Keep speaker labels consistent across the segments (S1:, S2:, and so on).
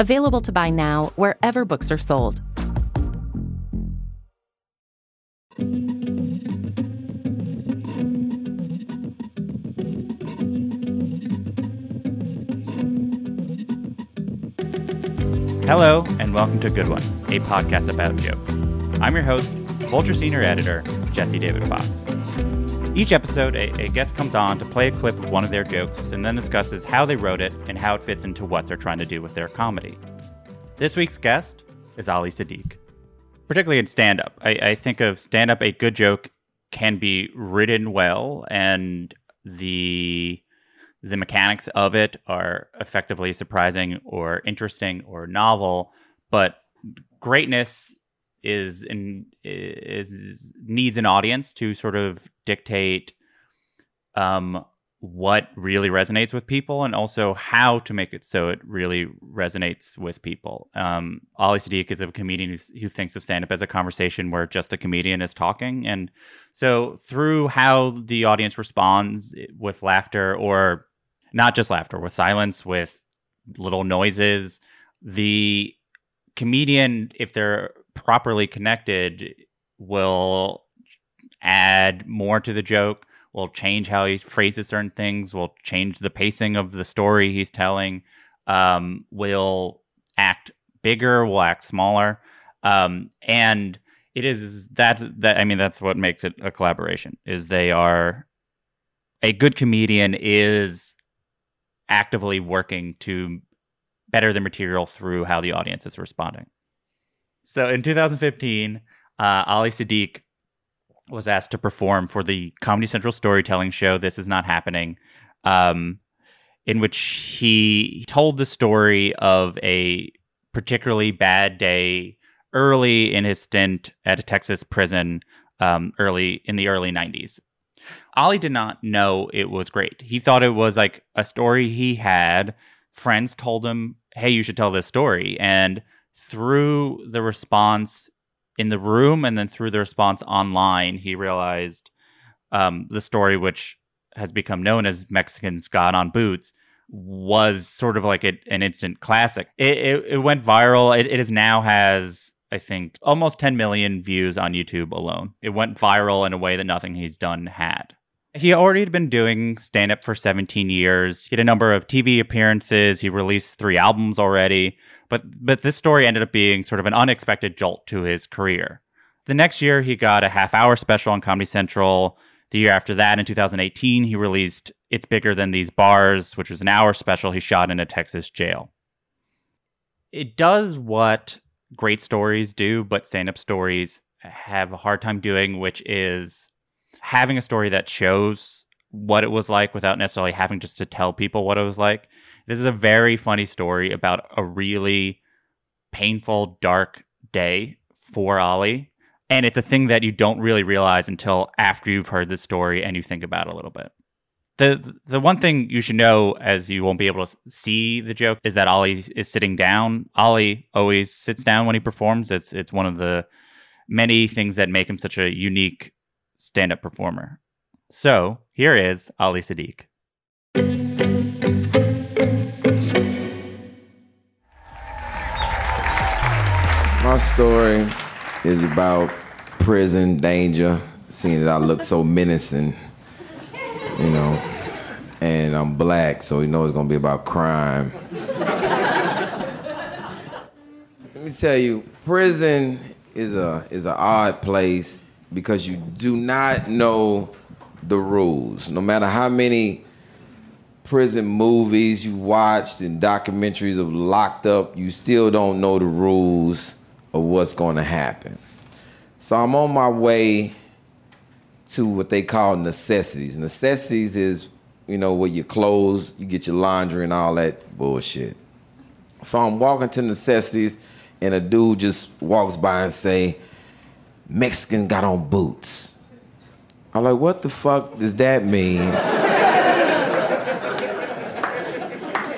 S1: Available to buy now wherever books are sold.
S2: Hello, and welcome to Good One, a podcast about jokes. I'm your host, Vulture Senior Editor, Jesse David Fox. Each episode, a, a, guest comes on to play a clip of one of their jokes and then discusses how they wrote it and how it fits into what they're trying to do with their comedy. This week's guest is Ali Siddiq. Particularly in stand up, I, I think of stand up, a good joke can be written well, and the the mechanics of it are effectively surprising or interesting or novel, but greatness is in is needs an audience to sort of dictate um, what really resonates with people and also how to make it so it really resonates with people. Um, Ali Siddiq is a comedian who, who thinks of stand up as a conversation where just the comedian is talking. And so, through how the audience responds with laughter or not just laughter, with silence, with little noises. The comedian, if they're properly connected, will add more to the joke, will change how he phrases certain things, will change the pacing of the story he's telling, um, will act bigger, will act smaller. Um, and it is that that I mean that's what makes it a collaboration is they are a good comedian is actively working to better the material through how the audience is responding. So in 2015, uh, Ali Siddiq was asked to perform for the Comedy Central storytelling show This Is Not Happening, um, in which he told the story of a particularly bad day early in his stint at a Texas prison um, early in the early 90s. Ali did not know it was great. He thought it was like a story he had. Friends told him, hey, you should tell this story. And through the response in the room and then through the response online, he realized um, the story, which has become known as Mexicans Got on Boots, was sort of like a, an instant classic. It, it, it went viral. It, it is now has I think, almost 10 million views on YouTube alone. It went viral in a way that nothing he's done had. He already had been doing stand up for 17 years. He had a number of TV appearances. He released three albums already. But, but this story ended up being sort of an unexpected jolt to his career. The next year, he got a half hour special on Comedy Central. The year after that, in 2018, he released It's Bigger Than These Bars, which was an hour special he shot in a Texas jail. It does what great stories do, but stand up stories have a hard time doing, which is having a story that shows what it was like without necessarily having just to tell people what it was like. This is a very funny story about a really painful, dark day for Ali. And it's a thing that you don't really realize until after you've heard the story and you think about it a little bit the the one thing you should know as you won't be able to see the joke is that Ali is sitting down. Ali always sits down when he performs. It's it's one of the many things that make him such a unique stand-up performer. So, here is Ali Siddiq.
S3: My story is about prison danger, seeing that I look so menacing you know, and I'm black, so you know it's gonna be about crime. Let me tell you, prison is a is an odd place because you do not know the rules. No matter how many prison movies you watched and documentaries of locked up, you still don't know the rules of what's going to happen. So I'm on my way to what they call necessities. Necessities is, you know, where your clothes, you get your laundry and all that bullshit. So I'm walking to necessities and a dude just walks by and say, Mexican got on boots. I'm like, what the fuck does that mean?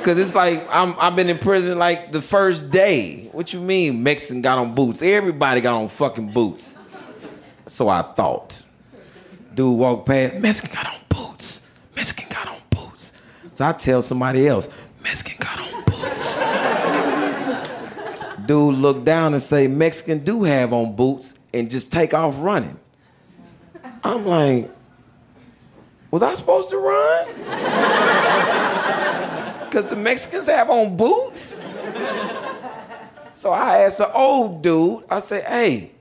S3: Cause it's like I'm I've been in prison like the first day. What you mean Mexican got on boots? Everybody got on fucking boots. So I thought. Dude walked past, Mexican got on boots. Mexican got on boots. So I tell somebody else, Mexican got on boots. Dude look down and say, Mexican do have on boots and just take off running. I'm like, was I supposed to run? Because the Mexicans have on boots? So I asked the old dude, I said, hey,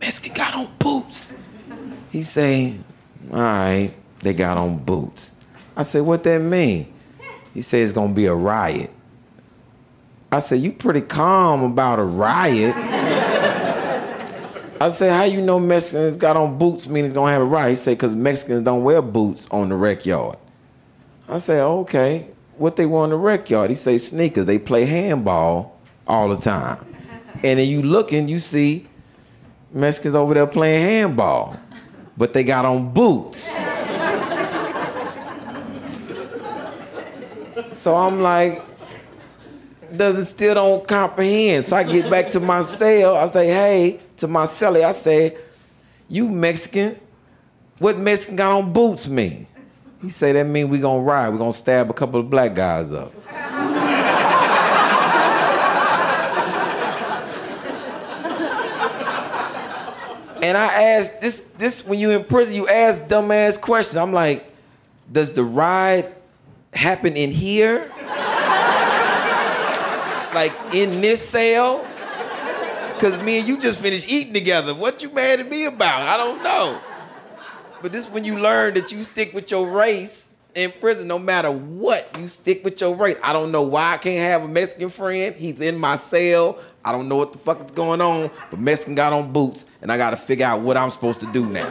S3: Mexican got on boots. He say, all right, they got on boots. I said, what that mean? He said it's gonna be a riot. I said, you pretty calm about a riot. I said, how you know Mexicans got on boots mean it's gonna have a riot? He said, because Mexicans don't wear boots on the rec yard. I said, okay, what they want on the rec yard? He say sneakers. They play handball all the time. And then you look and you see Mexicans over there playing handball, but they got on boots. so I'm like, doesn't still don't comprehend. So I get back to my cell. I say, hey, to my cellie, I say, you Mexican, what Mexican got on boots mean? He say that mean we gonna ride. We gonna stab a couple of black guys up. and I asked this this when you in prison, you ask dumbass questions. I'm like, does the ride happen in here? like in this cell? Cause me and you just finished eating together. What you mad at me about? I don't know. But this when you learn that you stick with your race in prison, no matter what, you stick with your race. I don't know why I can't have a Mexican friend. He's in my cell. I don't know what the fuck is going on, but Mexican got on boots, and I gotta figure out what I'm supposed to do now.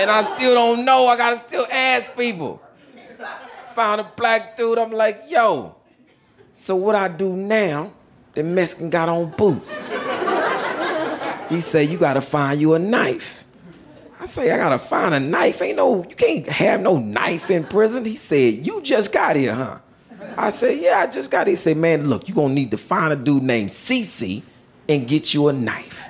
S3: and I still don't know. I gotta still ask people. Found a black dude, I'm like, yo, so what I do now, the Mexican got on boots. He said, you gotta find you a knife. I say, I gotta find a knife. Ain't no, you can't have no knife in prison. He said, you just got here, huh? I said, yeah, I just got here. He said, man, look, you gonna need to find a dude named Cece and get you a knife.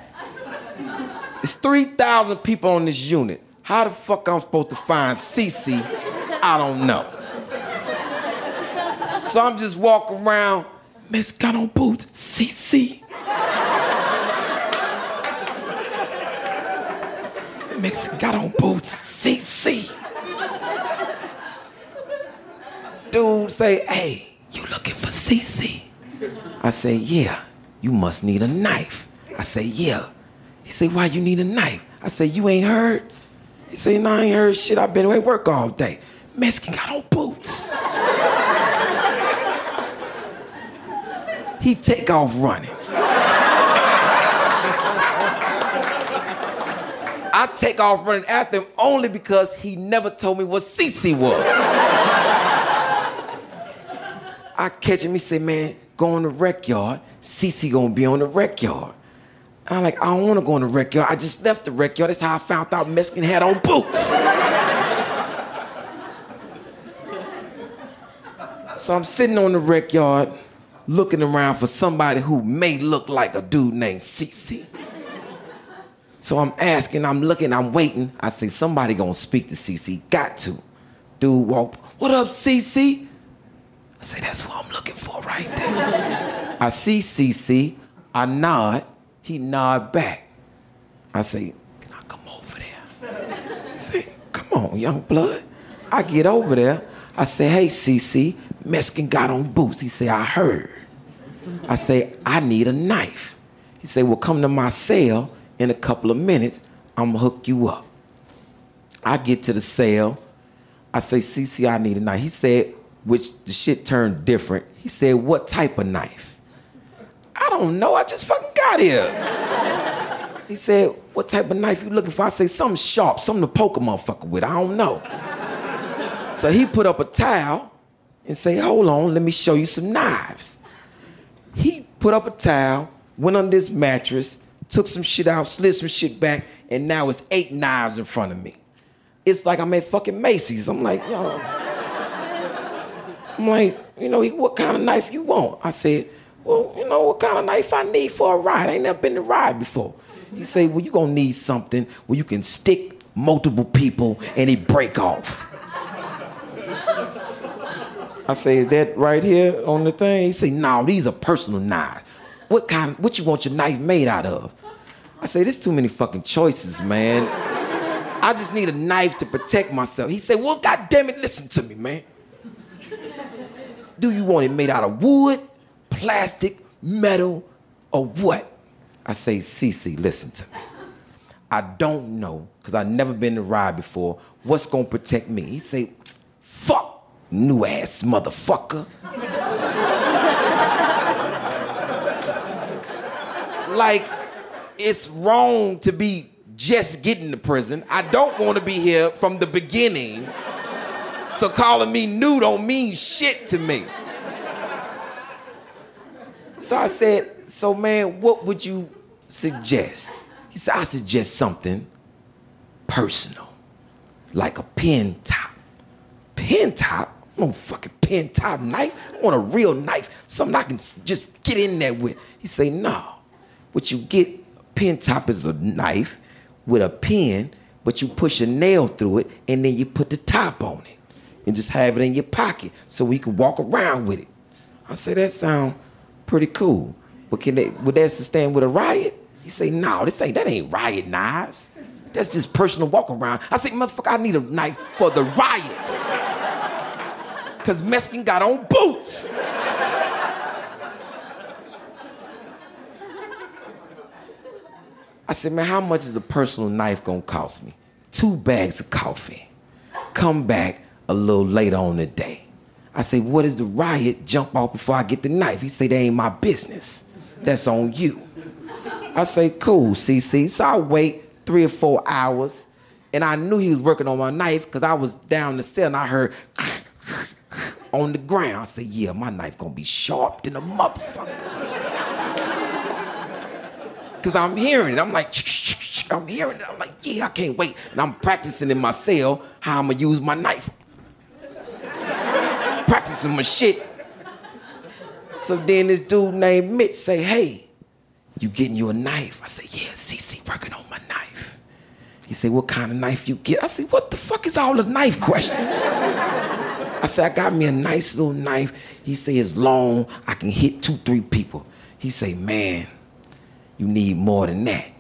S3: It's 3,000 people on this unit. How the fuck I'm supposed to find Cece? I don't know. So I'm just walking around, Miss got on boots, CC. Mexican got on boots, CC. Dude say, hey, you looking for CC? I say, yeah, you must need a knife. I say, yeah. He say, why you need a knife? I say, you ain't heard? He say, no, I ain't heard shit. I've been away work all day. Mexican got on boots. He take off running. I take off running after him only because he never told me what CC was. I catch him, he say, man, go on the rec yard. CC gonna be on the rec yard. And I'm like, I don't wanna go on the rec yard. I just left the rec yard. That's how I found out Mexican had on boots. so I'm sitting on the rec yard looking around for somebody who may look like a dude named CC. So I'm asking, I'm looking, I'm waiting. I say, somebody gonna speak to CC. Got to. Dude walk, what up, CC? I say, that's what I'm looking for right there. I see CC, I nod, he nod back. I say, can I come over there? He say, come on, young blood. I get over there. I say, hey, CC, Mexican got on boots. He say, I heard. I say, I need a knife. He say, well, come to my cell in a couple of minutes. I'm gonna hook you up. I get to the cell. I say, CC, I need a knife. He said, which the shit turned different. He said, what type of knife? I don't know. I just fucking got here. he said, what type of knife you looking for? I say, something sharp, something to poke a motherfucker with. I don't know. so he put up a towel and say, hold on, let me show you some knives. Put up a towel, went on this mattress, took some shit out, slid some shit back, and now it's eight knives in front of me. It's like I'm at fucking Macy's. I'm like, yo. I'm like, you know, what kind of knife you want? I said, well, you know, what kind of knife I need for a ride? I ain't never been to ride before. He said, well, you gonna need something where you can stick multiple people and it break off. I say, is that right here on the thing? He say, no, these are personal knives. What kind, what you want your knife made out of? I say, there's too many fucking choices, man. I just need a knife to protect myself. He said, well, goddamn it, listen to me, man. Do you want it made out of wood, plastic, metal, or what? I say, Cece, listen to me. I don't know, because I've never been to ride before, what's gonna protect me. He say, fuck, new ass motherfucker. like, it's wrong to be just getting to prison. I don't want to be here from the beginning. So calling me new don't mean shit to me. So I said, so man, what would you suggest? He said, I suggest something personal, like a pen top. Pen top? No fucking pen top knife. I want a real knife, something I can just get in there with. He say, no. What you get, pen top is a knife with a pen, but you push a nail through it and then you put the top on it and just have it in your pocket so we can walk around with it. I say that sound pretty cool. But can they would that sustain with a riot? He say, no, this ain't that ain't riot knives. That's just personal walk around. I say, motherfucker, I need a knife for the riot. Cause Mexican got on boots. I said, man, how much is a personal knife gonna cost me? Two bags of coffee. Come back a little later on the day. I say, what is the riot? Jump off before I get the knife. He say, that ain't my business. That's on you. I say, cool, CC. So I wait three or four hours, and I knew he was working on my knife because I was down the cell and I heard on the ground. I said, yeah, my knife gonna be sharp than a motherfucker. Cause I'm hearing it. I'm like, I'm hearing it. I'm like, yeah, I can't wait. And I'm practicing in my cell how I'm gonna use my knife. practicing my shit. So then this dude named Mitch say, hey, you getting you a knife? I say, yeah, CC working on my knife. He say, what kind of knife you get? I say, what the fuck is all the knife questions? I said, I got me a nice little knife. He say it's long, I can hit two, three people. He say, man, you need more than that.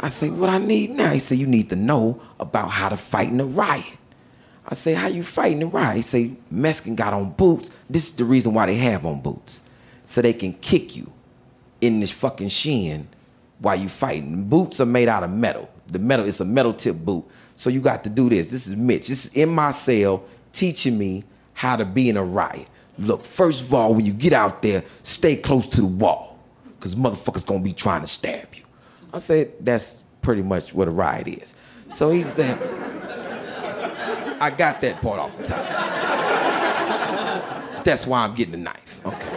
S3: I say, what I need now? He say, you need to know about how to fight in a riot. I say, how you fighting a riot? He say, Mexican got on boots. This is the reason why they have on boots. So they can kick you in this fucking shin while you fighting. Boots are made out of metal. The metal is a metal tip boot. So you got to do this. This is Mitch. This is in my cell teaching me how to be in a riot. Look, first of all, when you get out there, stay close to the wall because motherfuckers gonna be trying to stab you. I said, that's pretty much what a riot is. So he said, I got that part off the top. That's why I'm getting the knife. Okay.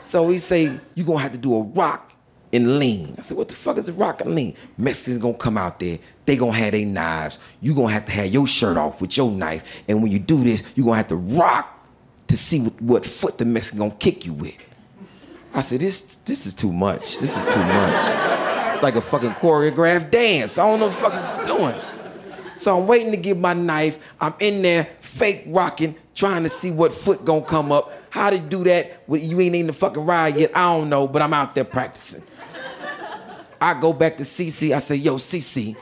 S3: So he say, you gonna have to do a rock and lean. I said, what the fuck is a rock and lean? Mexicans gonna come out there, they gonna have their knives. You gonna have to have your shirt off with your knife. And when you do this, you gonna have to rock to see what, what foot the Mexican gonna kick you with. I said, this, this is too much. This is too much. It's like a fucking choreographed dance. I don't know what the fuck is doing. So I'm waiting to get my knife. I'm in there fake rocking, trying to see what foot gonna come up. How to do that? Well, You ain't in the fucking ride yet. I don't know, but I'm out there practicing. I go back to CC. I say, yo, CC,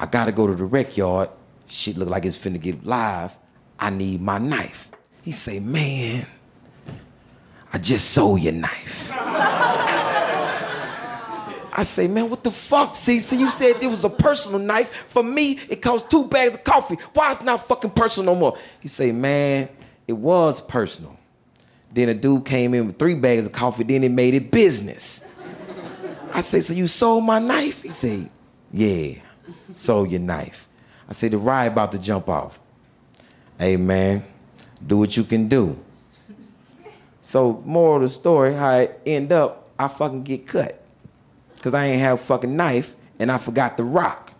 S3: I gotta go to the rec yard. Shit look like it's finna get live. I need my knife.
S4: He say, man, I just sold your knife. I say, man, what the fuck, CC? You said it was a personal knife. For me, it cost two bags of coffee. Why it's not fucking personal no more? He say, man, it was personal. Then a dude came in with three bags of coffee, then it made it business. I say, so you sold my knife? He say, yeah, sold your knife. I say, the ride about to jump off. Hey, man, do what you can do. So, moral of the story, how I end up, I fucking get cut. Cause I ain't have fucking knife and I forgot the rock.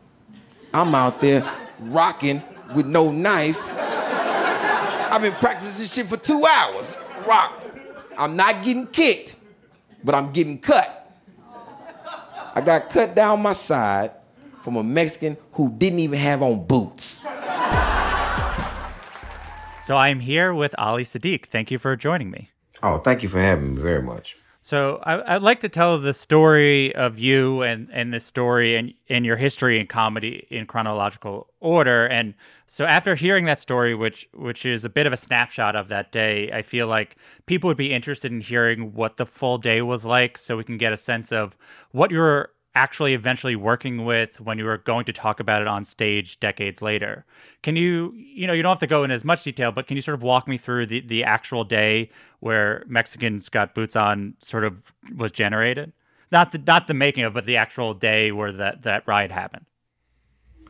S4: I'm out there rocking with no knife. I've been practicing shit for two hours. Rock. I'm not getting kicked, but I'm getting cut. I got cut down my side from a Mexican who didn't even have on boots.
S2: So I'm here with Ali Siddiq. Thank you for joining me.
S4: Oh, thank you for having me very much.
S2: So I, would like to tell the story of you and, and this story and, and your history in comedy in chronological order. And so after hearing that story, which which is a bit of a snapshot of that day, I feel like people would be interested in hearing what the full day was like, so we can get a sense of what your actually eventually working with when you were going to talk about it on stage decades later. Can you, you know, you don't have to go in as much detail, but can you sort of walk me through the, the actual day where Mexicans got boots on sort of was generated? Not the not the making of, but the actual day where that that ride happened.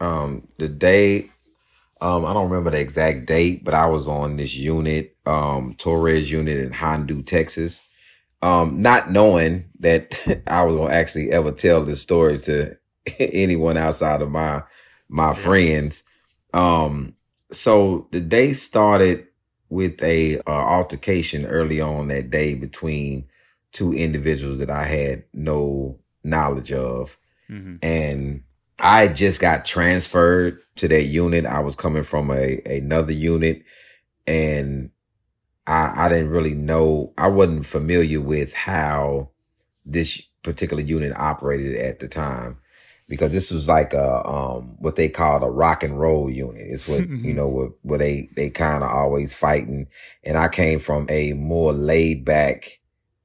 S4: Um, the day, um, I don't remember the exact date, but I was on this unit, um, Torres unit in Hondo, Texas um, not knowing that I was gonna actually ever tell this story to anyone outside of my my yeah. friends. Um, so the day started with a uh, altercation early on that day between two individuals that I had no knowledge of, mm-hmm. and I just got transferred to that unit. I was coming from a another unit, and I, I didn't really know, I wasn't familiar with how this particular unit operated at the time because this was like a um what they called a rock and roll unit. It's what mm-hmm. you know what where they they kind of always fighting. And I came from a more laid back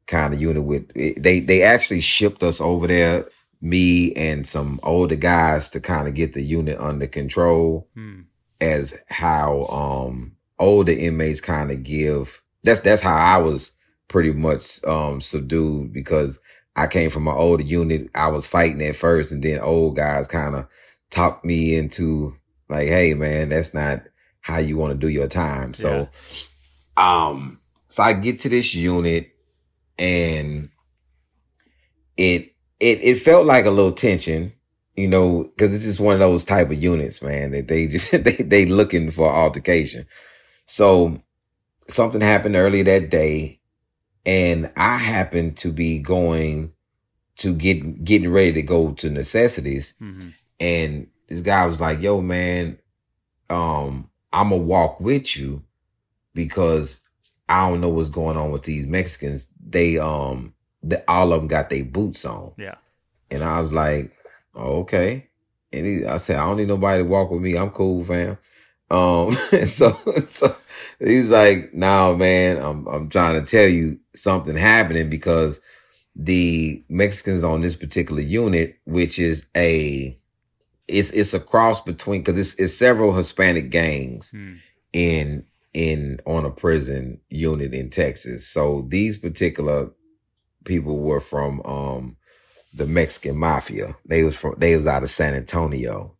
S4: kind of unit with they they actually shipped us over there, me and some older guys to kind of get the unit under control mm. as how um older inmates kind of give. That's that's how I was pretty much um subdued because I came from an older unit. I was fighting at first, and then old guys kind of talked me into like, "Hey, man, that's not how you want to do your time." So, yeah. um, so I get to this unit, and it it it felt like a little tension, you know, because this is one of those type of units, man, that they just they they looking for altercation. So something happened early that day and I happened to be going to get getting ready to go to necessities mm-hmm. and this guy was like, "Yo man, um I'm gonna walk with you because I don't know what's going on with these Mexicans. They um the, all of them got their boots on."
S2: Yeah.
S4: And I was like, oh, "Okay." And he, I said, "I don't need nobody to walk with me. I'm cool, fam." Um, so, so he's like, "Nah, man, I'm I'm trying to tell you something happening because the Mexicans on this particular unit, which is a it's it's a cross between because it's it's several Hispanic gangs hmm. in in on a prison unit in Texas. So these particular people were from um the Mexican mafia. They was from they was out of San Antonio.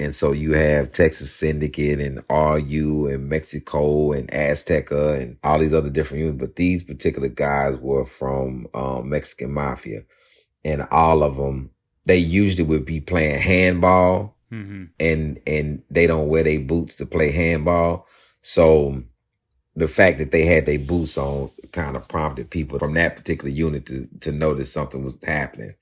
S4: And so you have Texas Syndicate and RU and Mexico and Azteca and all these other different units. But these particular guys were from um, Mexican Mafia. And all of them, they usually would be playing handball mm-hmm. and, and they don't wear their boots to play handball. So the fact that they had their boots on kind of prompted people from that particular unit to, to notice something was happening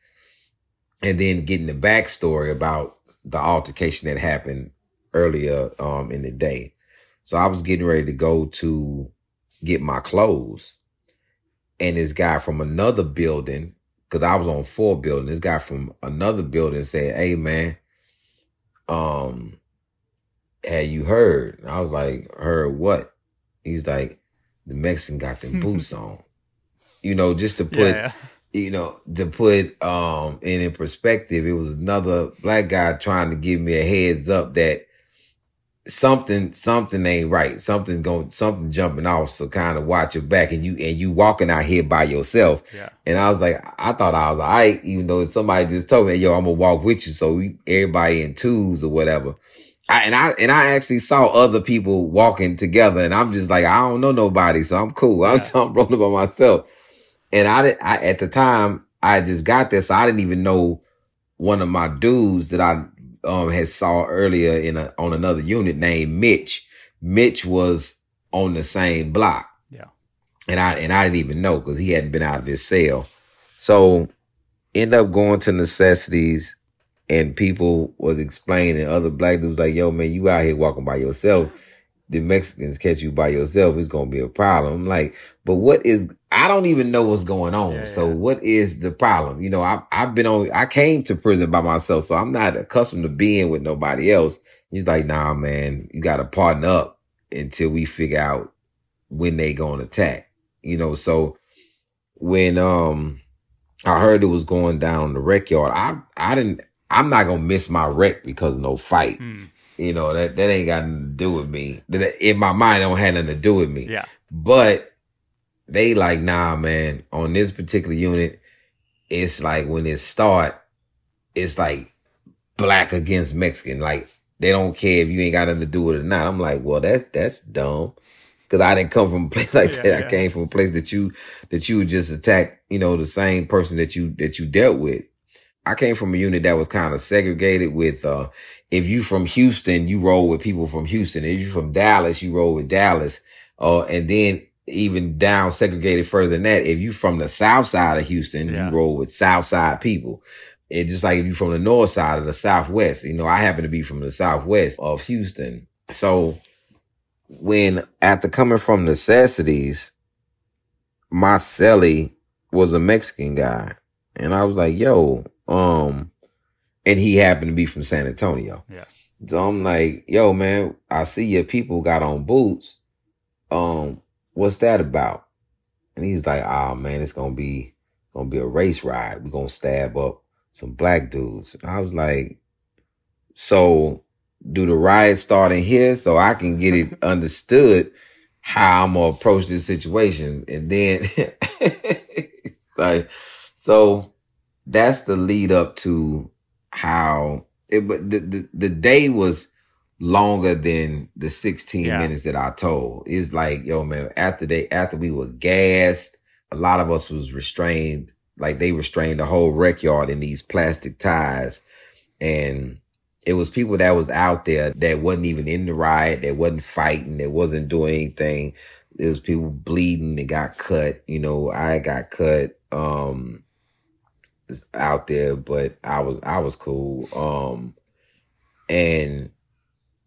S4: and then getting the backstory about the altercation that happened earlier um, in the day. So I was getting ready to go to get my clothes, and this guy from another building, because I was on four building, this guy from another building said, "Hey man, um, had you heard?" And I was like, "Heard what?" He's like, the Mexican got them boots on. You know, just to put
S2: Yeah,
S4: you know, to put um in, in perspective, it was another black guy trying to give me a heads up that something something ain't right. Something's going something jumping off. So kind of watch your back and you and you walking out here by yourself.
S2: yeah,
S4: And I was like, I thought I was all right, even though somebody just told me, yo, I'm gonna walk with you. So we, everybody in twos or whatever. I, and I and I actually saw other people walking together, and I'm just like, I don't know nobody, so I'm cool. I'm,
S2: Yeah.
S4: I'm rolling by myself. And I, did, I at the time I just got there, so I didn't even know one of my dudes that I um had saw earlier in a on another unit named Mitch. Mitch was on the same block
S2: yeah.
S4: and I and I didn't even know because he hadn't been out of his cell. So end up going to necessities, and people was explaining other black dudes like, "Yo, man, you out here walking by yourself. The Mexicans catch you by yourself, it's gonna be a problem." I'm like, but what is? I don't even know what's going on.
S2: Yeah,
S4: so
S2: yeah.
S4: what is the problem? You know, I I've been on. I came to prison by myself, so I'm not accustomed to being with nobody else. He's like, "Nah, man, you got to partner up until we figure out when they gonna attack." You know, so when um I heard it was going down the rec yard, I I didn't I'm not gonna miss my rec because of no fight.
S2: Hmm.
S4: You know, that that ain't got nothing to do with me. That in my mind it don't have nothing to do with me.
S2: Yeah.
S4: But they like, nah, man, on this particular unit, it's like when it start, it's like black against Mexican. Like they don't care if you ain't got nothing to do with it or not. I'm like, well, that's that's dumb. Cause I didn't come from a place like
S2: Yeah,
S4: that.
S2: yeah.
S4: I came from a place that you that you would just attack, you know, the same person that you that you dealt with. I came from a unit that was kind of segregated with uh if you from Houston, you roll with people from Houston. If you from Dallas, you roll with Dallas. Uh and then even down segregated further than that, if you from the south side of Houston,
S2: Yeah.
S4: you roll with south side people. It's just like if you from the north side of the southwest. You know, I happen to be from the southwest of Houston. So when after coming from necessities, my celly was a Mexican guy. And I was like, yo, um, and he happened to be from San Antonio.
S2: Yeah.
S4: So I'm like, yo, man, I see your people got on boots. Um, what's that about? And he's like, oh man, it's gonna be gonna be a race ride. We're gonna stab up some black dudes. And I was like, so do the riot start in here so I can get it understood how I'm gonna approach this situation? And then like, so that's the lead up to how it but the, the, the day was longer than the 16
S2: Yeah.
S4: minutes that I told. It's like, yo, man, after they after we were gassed, a lot of us was restrained, like they restrained the whole rec yard in these plastic ties. And it was people that was out there that wasn't even in the riot, that wasn't fighting, that wasn't doing anything. There was people bleeding that got cut. You know, I got cut um out there, but I was I was cool. Um and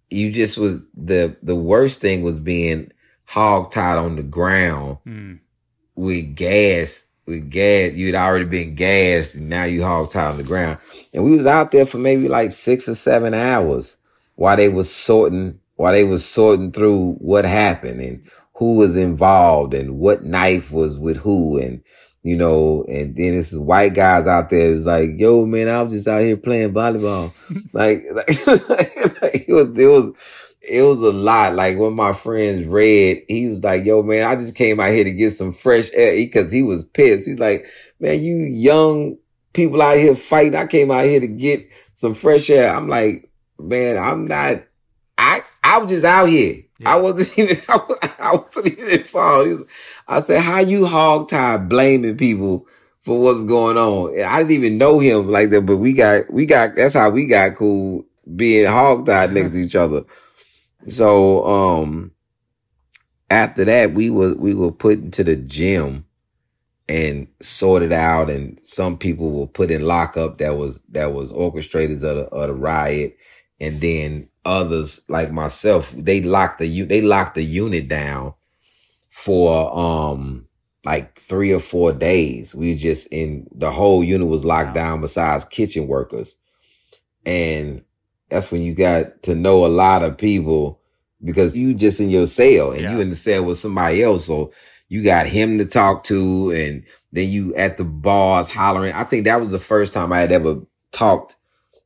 S4: you just was the the worst thing was being hog tied on the ground
S2: Hmm.
S4: with gas with gas you'd already been gassed and now you hog tied on the ground and we was out there for maybe like six or seven hours while they was sorting while they was sorting through what happened and who was involved and what knife was with who and you know and then it's white guys out there is like yo man i was just out here playing volleyball like, like, like it was it was it was a lot. Like when my friends read, he was like, "Yo, man, I just came out here to get some fresh air," because he was pissed. He's like, "Man, you young people out here fighting. I came out here to get some fresh air." I'm like, "Man, I'm not. I I was just out here. I wasn't even. I, was, I wasn't even involved." I said, "How you hog tied blaming people?" For what's going on, And I didn't even know him like that, but we got, we got. That's how we got cool, being hog tied next to each other. So um after that we were we were put into the gym and sorted out and some people were put in lockup that was that was orchestrators of the, of the riot and then others like myself they locked the they locked the unit down for um like three or four days we just in the whole unit was locked down besides kitchen workers and that's when you got to know a lot of people because you just in your cell and
S2: Yeah.
S4: you in the cell with somebody else. So you got him to talk to and then you at the bars hollering. I think that was the first time I had ever talked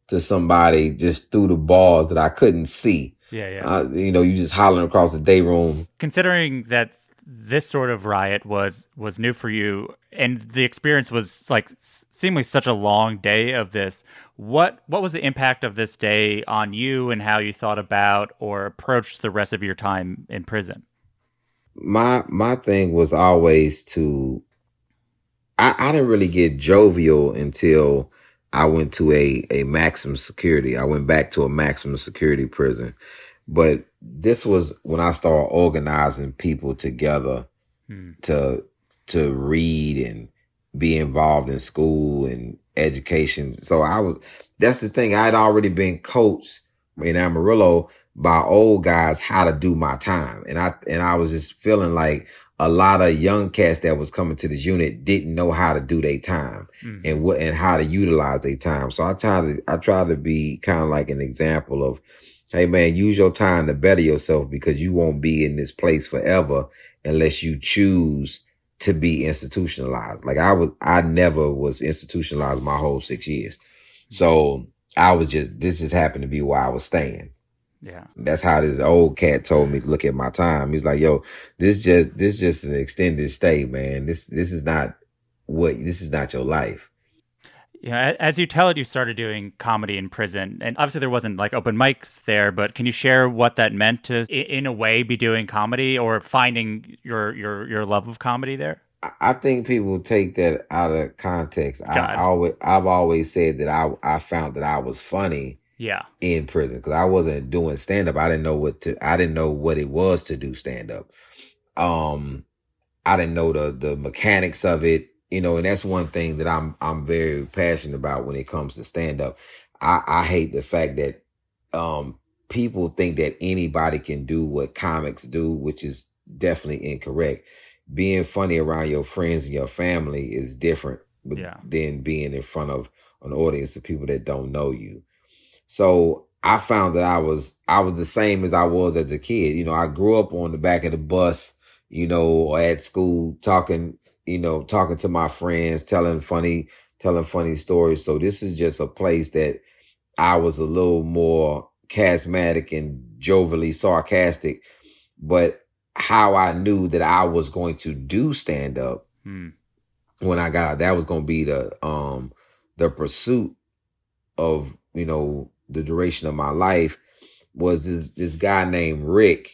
S4: to somebody just through the balls that I couldn't see.
S2: Yeah, yeah.
S4: Uh, you know, you just hollering across the day room.
S2: Considering that this sort of riot was was new for you, and the experience was like seemingly such a long day of this. What what was the impact of this day on you, and how you thought about or approached the rest of your time in prison?
S4: my my thing was always to I, I didn't really get jovial until I went to a a maximum security. I went back to a maximum security prison. But this was when I started organizing people together
S2: Hmm.
S4: to to read and be involved in school and education. So I was that's the thing. I'd already been coached in Amarillo by old guys how to do my time. And I and I was just feeling like a lot of young cats that was coming to this unit didn't know how to do their time
S2: Mhm.
S4: and what and how to utilize their time. So I try to I try to be kind of like an example of, hey man, use your time to better yourself because you won't be in this place forever unless you choose to be institutionalized. Like I was I never was institutionalized my whole six years. So I was just this just happened to be where I was staying.
S2: Yeah,
S4: That's how this old cat told me to look at my time. He's like, yo, this just this just an extended stay, man. This this is not what this is not your life.
S2: yeah. As you tell it, you started doing comedy in prison, and obviously there wasn't like open mics there. But can you share what that meant to, in a way, be doing comedy or finding your your your love of comedy there?
S4: I- think people take that out of context.
S2: God.
S4: I always I've always said that I I found that I was funny
S2: Yeah,
S4: in prison because I wasn't doing stand up. I didn't know what to I didn't know what it was to do stand up. Um I didn't know the the mechanics of it, you know, and that's one thing that I'm I'm very passionate about when it comes to stand up. I, I hate the fact that um people think that anybody can do what comics do, which is definitely incorrect. Being funny around your friends and your family is different
S2: Yeah.
S4: than being in front of an audience of people that don't know you. So I found that I was I was the same as I was as a kid. You know, I grew up on the back of the bus, you know, or at school talking, you know, talking to my friends, telling funny, telling funny stories. So this is just a place that I was a little more charismatic and jovially sarcastic. But how I knew that I was going to do stand up
S2: Hmm.
S4: when I got out, that was gonna be the um the pursuit of you know the duration of my life was this this guy named Rick.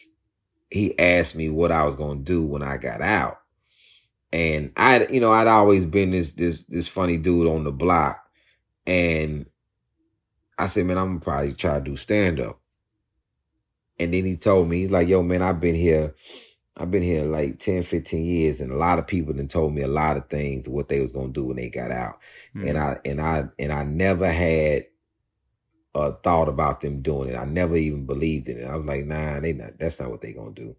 S4: He asked me what I was gonna do when I got out, and I you know I'd always been this this this funny dude on the block, and I said, man, I'm gonna probably try to do stand up. And then he told me, he's like, yo, man, I've been here I've been here like 10, 15 years, and a lot of people then told me a lot of things what they was gonna do when they got out.
S2: Hmm.
S4: And I and I and I never had a thought about them doing it. I never even believed in it. I was like, nah, they not that's not what they gonna do.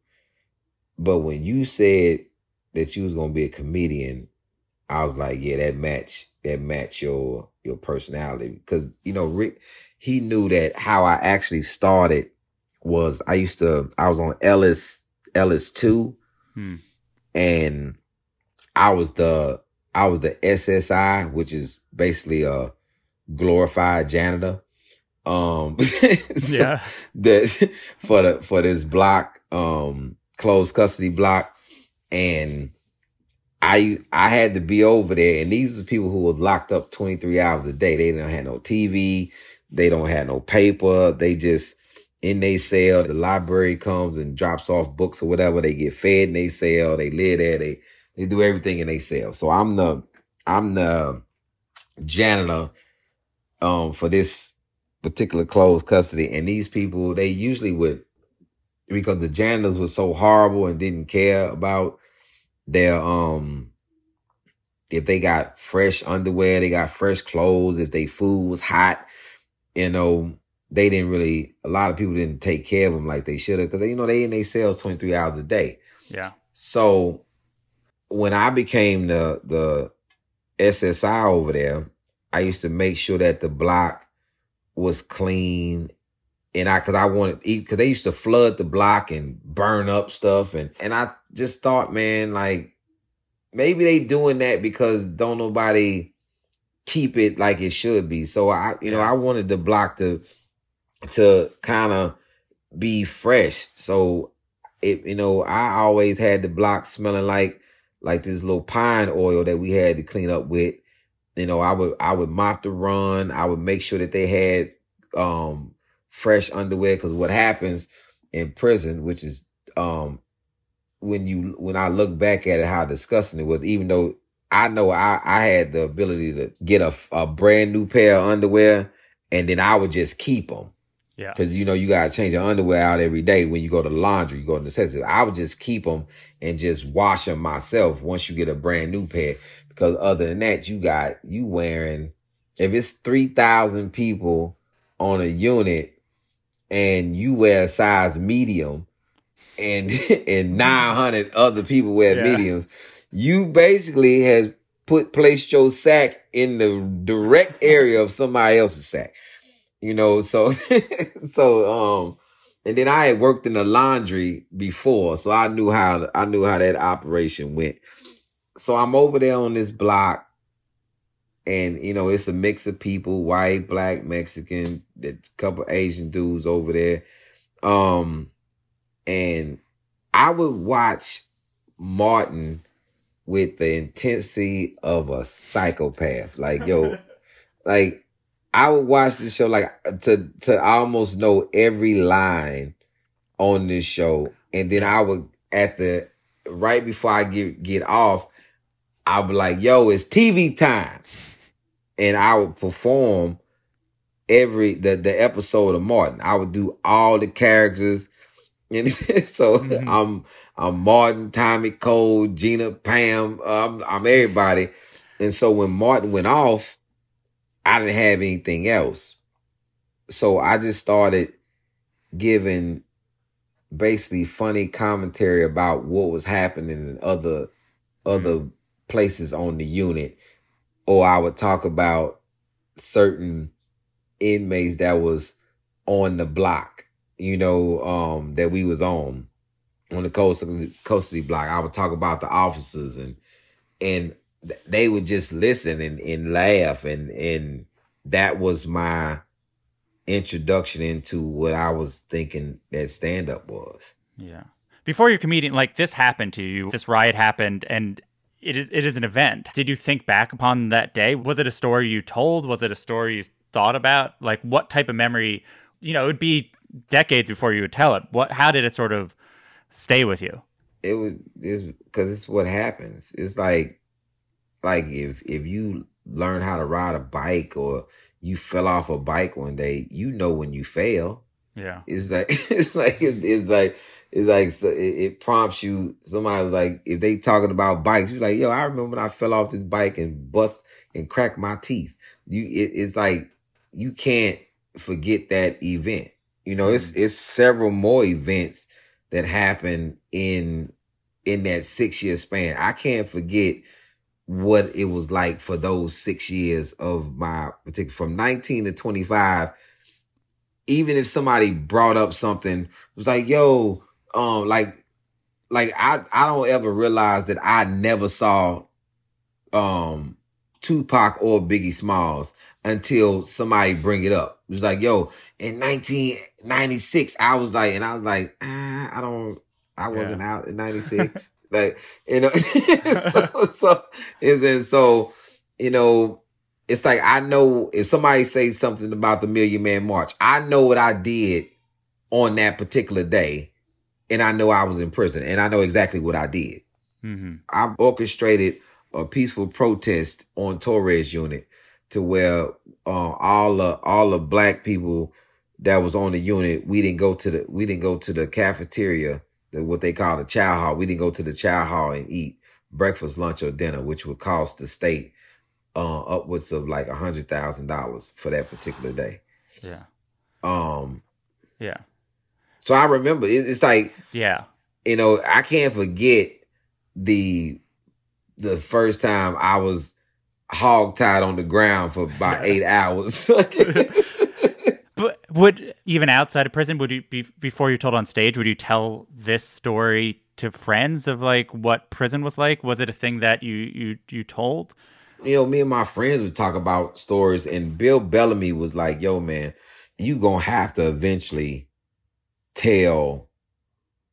S4: But when you said that you was gonna be a comedian, I was like, yeah, that match that match your your personality. Cause you know, Rick, he knew that how I actually started was I used to I was on Ellis Ellis two
S2: Hmm.
S4: and I was the I was the SSI, which is basically a glorified janitor. Um so
S2: Yeah.
S4: that for the for this block, um closed custody block. And I I had to be over there, and these were people who was locked up 23 hours a day. They didn't have no TV, they don't have no paper, they just in they cell. The library comes and drops off books or whatever. They get fed in they cell. They live there. They they do everything in they cell. So I'm the I'm the janitor um for this particular closed custody. And these people, they usually would because the janitors were so horrible and didn't care about their um if they got fresh underwear, they got fresh clothes, if they food was hot, you know, they didn't really a lot of people didn't take care of them like they should have because you know they in their cells 23 hours a day.
S2: Yeah.
S4: So when I became the the SSI over there, I used to make sure that the block was clean and I because I wanted because they used to flood the block and burn up stuff, and and I just thought, man, like maybe they doing that because don't nobody keep it like it should be. So I, you know, I wanted the block to to kind of be fresh. So it, you know, I always had the block smelling like like this little pine oil that we had to clean up with. You know, I would I would mop the run. I would make sure that they had um fresh underwear because what happens in prison, which is um when you when I look back at it, how disgusting it was. Even though I know I I had the ability to get a a brand new pair of underwear, and then I would just keep them.
S2: Yeah.
S4: Because you know you gotta change your underwear out every day when you go to the laundry, you go to the necessity. I would just keep them and just wash them myself once you get a brand new pair. Because other than that, you got you wearing if it's three thousand people on a unit and you wear a size medium and and 900 other people wear
S2: Yeah.
S4: mediums, you basically has put placed your sack in the direct area of somebody else's sack. You know, so so um and then I had worked in the laundry before, so I knew how I knew how that operation went. So I'm over there on this block and you know it's a mix of people white black mexican a couple asian dudes over there. Um and i would watch martin with the intensity of a psychopath. Like yo like i would watch this show like to to almost know every line on this show. And then i would at the right before i get get off i'd be like yo it's tv time and I would perform every the the episode of Martin. I would do all the characters, and so
S2: Mhm.
S4: I'm I'm Martin, Tommy Cole, Gina, Pam. uh, I'm I'm everybody, and so when Martin went off, I didn't have anything else, so I just started giving basically funny commentary about what was happening in other other places on the unit or I would talk about certain inmates that was on the block, you know, um, that we was on on the of the block. I would talk about the officers and and they would just listen and, and laugh and and that was my introduction into what I was thinking that stand up was.
S2: Yeah. Before you're comedian, like this happened to you, this riot happened, and it is it is an event. Did you think back upon that day? Was it a story you told? Was it a story you thought about? Like what type of memory? You know, it would be decades before you would tell it. What? How did it sort of stay with you?
S4: it was it's because it's what happens. It's like like if if you learn how to ride a bike or you fell off a bike one day, you know when you fail.
S2: Yeah.
S4: It's like it's like it's like it's like so it, it prompts you. Somebody was like, if they talking about bikes, you're like, yo, I remember when I fell off this bike and bust and cracked my teeth. You, it, it's like you can't forget that event. You know, it's mm. it's several more events that happened in in that six year span. I can't forget what it was like for those six years of my particular from 19 to 25 even if somebody brought up something was like yo um like like i i don't ever realize that i never saw um tupac or biggie smalls until somebody bring it up. It was like yo in 1996 i was like and i was like ah, i don't i wasn't out in 96 like you know so, so and then so you know it's like I know if somebody says something about the Million Man March, I know what I did on that particular day, and I know I was in prison, and I know exactly what I did.
S2: hmm
S4: I orchestrated a peaceful protest on Torres unit to where uh, all the all the black people that was on the unit, we didn't go to the we didn't go to the cafeteria, the, what they call the chow hall. We didn't go to the chow hall and eat breakfast, lunch, or dinner, which would cost the state uh, upwards of like a hundred thousand dollars for that particular day.
S2: Yeah.
S4: Um,
S2: Yeah.
S4: so I remember it, it's like
S2: Yeah.
S4: you know I can't forget the the first time I was hog tied on the ground for about eight hours.
S2: But would even outside of prison, would you be before you told on stage? Would you tell this story to friends of like what prison was like? Was it a thing that you you you told?
S4: You know, me and my friends would talk about stories, and Bill Bellamy was like, "Yo, man, you gonna have to eventually tell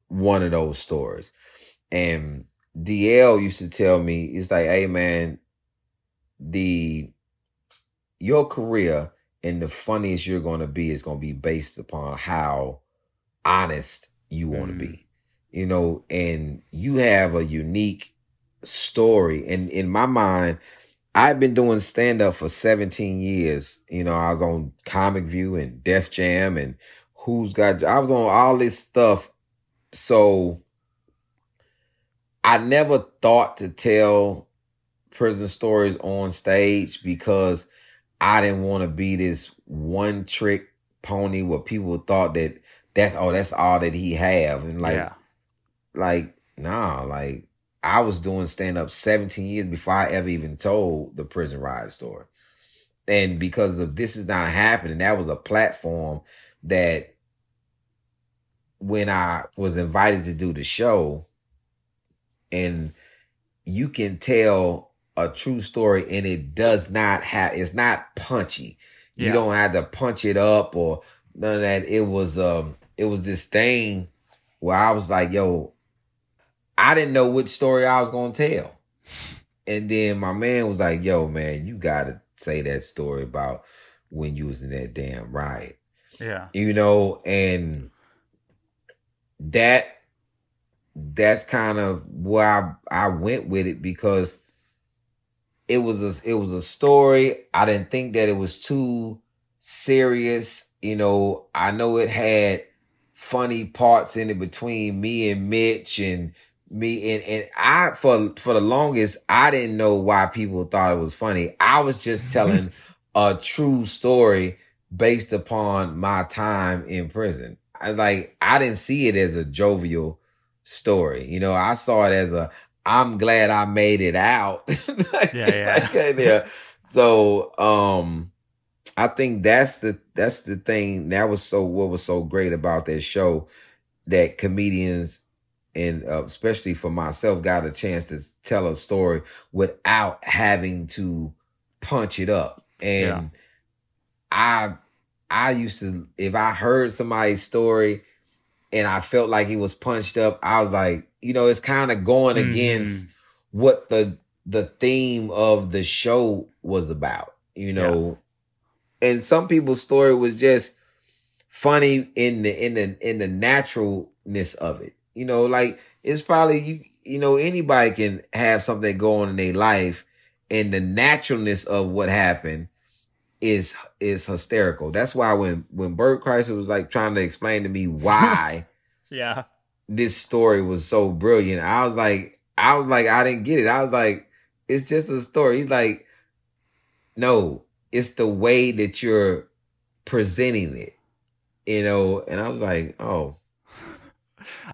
S4: one of those stories." And DL used to tell me, "It's like, hey, man, the your career and the funniest you're to be is to be based upon how honest you want to mm. be you know and you have a unique story and in my mind i've been doing stand up for 17 years. You know i was on comic view and def jam and who's got i was on all this stuff. So i never thought to tell prison stories on stage because I didn't want to be this one trick pony where people thought that that's oh that's all that he have. And like yeah. like nah like I was doing stand up 17 years before I ever even told the prison ride story. And because of this is not happening, that was a platform that when I was invited to do the show and you can tell a true story and it does not have it's not punchy. You don't have to punch it up or none of that. It was um it was this thing where I was like, yo, I didn't know which story I was gonna tell. And then my man was like, yo, man, you gotta say that story about when you was in that damn riot.
S2: Yeah.
S4: You know, and that that's kind of where I, I went with it because it was a it was a story. I didn't think that it was too serious. You know, I know it had funny parts in it between me and Mitch and me and and I for for the longest I didn't know why people thought it was funny. I was just telling a true story based upon my time in prison. I like I didn't see it as a jovial story. You know, I saw it as a I'm glad I made it out.
S2: yeah, yeah. yeah.
S4: So, um, I think that's the that's the thing that was so what was so great about that show that comedians and uh, especially for myself got a chance to tell a story without having to punch it up and yeah. i i used to if i heard somebody's story and i felt like it was punched up i was like you know, it's kind of going mm-hmm. against what the the theme of the show was about, you know. Yeah. And some people's story was just funny in the in the in the naturalness of it. You know, like it's probably you you know, anybody can have something go on in their life and the naturalness of what happened is is hysterical. That's why when when Bert Kreischer was like trying to explain to me why
S2: yeah
S4: this story was so brilliant. I was like, I was like, I didn't get it. I was like, it's just a story. He's like, no, it's the way that you're presenting it, you know. And I was like, oh.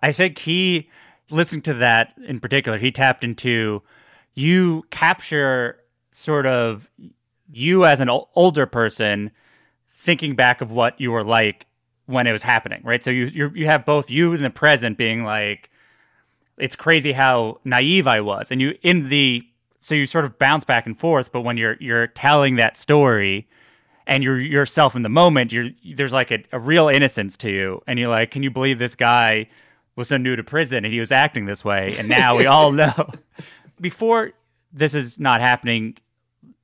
S2: I think he, listening to that in particular, he tapped into you capture sort of you as an older person thinking back of what you were like when it was happening, right? So you you you have both you in the present being like, it's crazy how naive I was, and you in the so you sort of bounce back and forth. But when you're you're telling that story, and you're yourself in the moment, you're there's like a, a real innocence to you, and you're like, can you believe this guy was so new to prison and he was acting this way, and now we all know. Before this is not happening,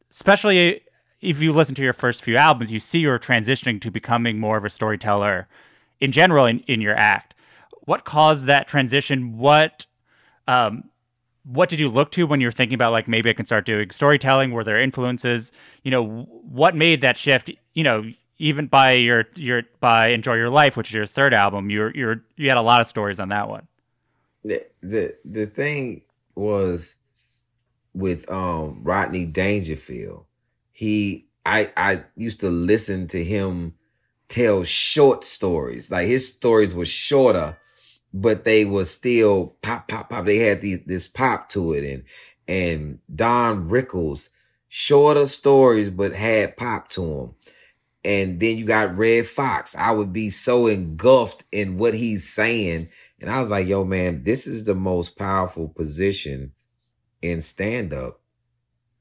S2: especially if you listen to your first few albums, you see you're transitioning to becoming more of a storyteller in general in, in your act. What caused that transition? What um, what did you look to when you were thinking about like maybe I can start doing storytelling? Were there influences? You know, what made that shift? You know, even by your your by Enjoy Your Life, which is your third album, you're you're you had a lot of stories on that one.
S4: The the the thing was with um Rodney Dangerfield he I I used to listen to him tell short stories. Like his stories were shorter, but they were still pop pop pop. They had these this pop to it and and Don Rickles shorter stories but had pop to them. And then you got Redd Foxx. I would be so engulfed in what he's saying. And I was like, yo, man, this is the most powerful position in stand up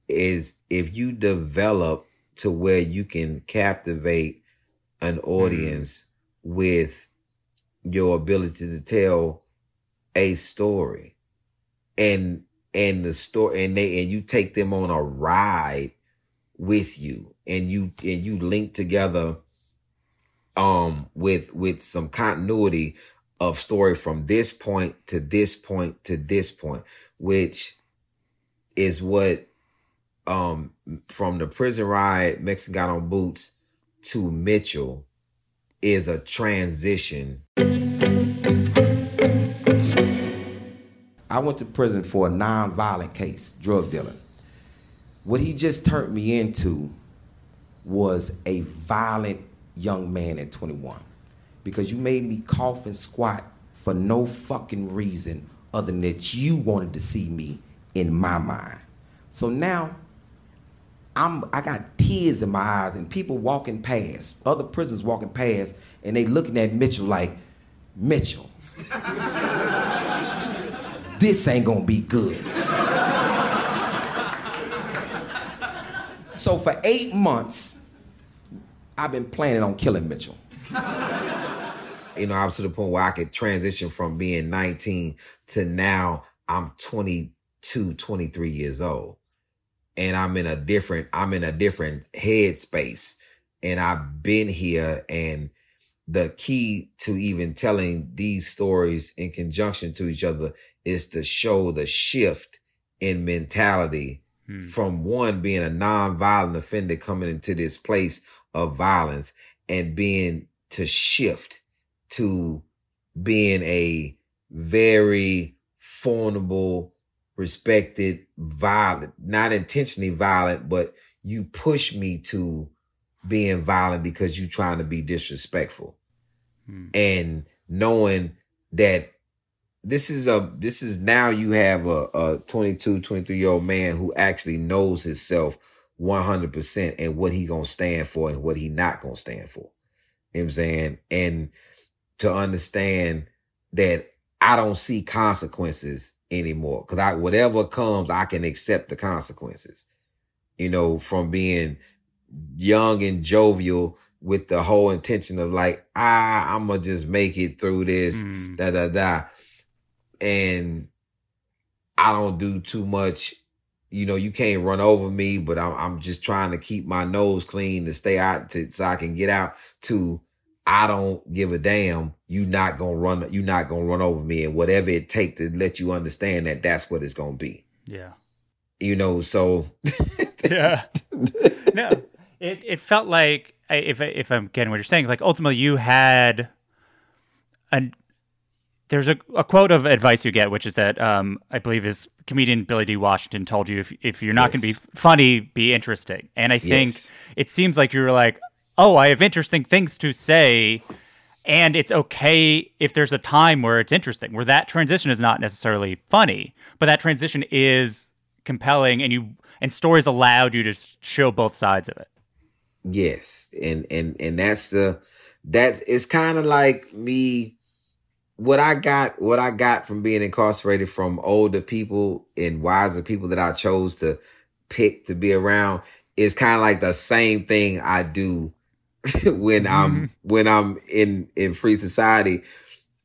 S4: is if you develop to where you can captivate an audience mm. with your ability to tell a story and and the story and they and you take them on a ride with you and you and you link together um with with some continuity of story from this point to this point to this point which is what um from the prison ride Mexican got on boots to Mitchell is a transition. I went to prison for a non-violent case, drug dealing. What he just turned me into was a violent young man at 21 because you made me cough and squat for no fucking reason other than that you wanted to see me in my mind. So now I'm I got tears in my eyes and people walking past, other prisoners walking past, and they looking at Mitchell like, Mitchell, this ain't gonna be good. So for eight months, I've been planning on killing Mitchell. you know, I was to the point where I could transition from being 19 to now I'm 22, 23 years old and I'm in a different I'm in a different headspace and I've been here and the key to even telling these stories in conjunction to each other is to show the shift in mentality hmm. from one being a non-violent offender coming into this place of violence and being to shift to being a very formidable respected, violent, not intentionally violent, but you push me to being violent because you trying to be disrespectful. Hmm. And knowing that this is a this is now you have a, a 22 23 year old man who actually knows himself 100% and what he gonna stand for and what he not gonna stand for you know what i'm saying and to understand that i don't see consequences anymore because I whatever comes, I can accept the consequences. You know, from being young and jovial with the whole intention of like, ah, I'm gonna just make it through this, mm. da da da, and I don't do too much. You know, you can't run over me, but I'm I'm just trying to keep my nose clean to stay out to so I can get out to I don't give a damn. You not gonna run. You not gonna run over me, and whatever it take to let you understand that that's what it's gonna be.
S2: Yeah.
S4: You know. So.
S2: yeah. No. It it felt like if if I'm getting what you're saying, like ultimately you had an there's a, a quote of advice you get, which is that um, I believe is comedian Billy D. Washington told you if if you're not yes. going to be funny, be interesting. And I think yes. it seems like you were like, oh, I have interesting things to say. And it's okay if there's a time where it's interesting, where that transition is not necessarily funny, but that transition is compelling and you and stories allowed you to show both sides of it.
S4: Yes. And and and that's the that it's kind of like me what I got what I got from being incarcerated from older people and wiser people that I chose to pick to be around is kind of like the same thing I do when I'm mm-hmm. when I'm in in free society,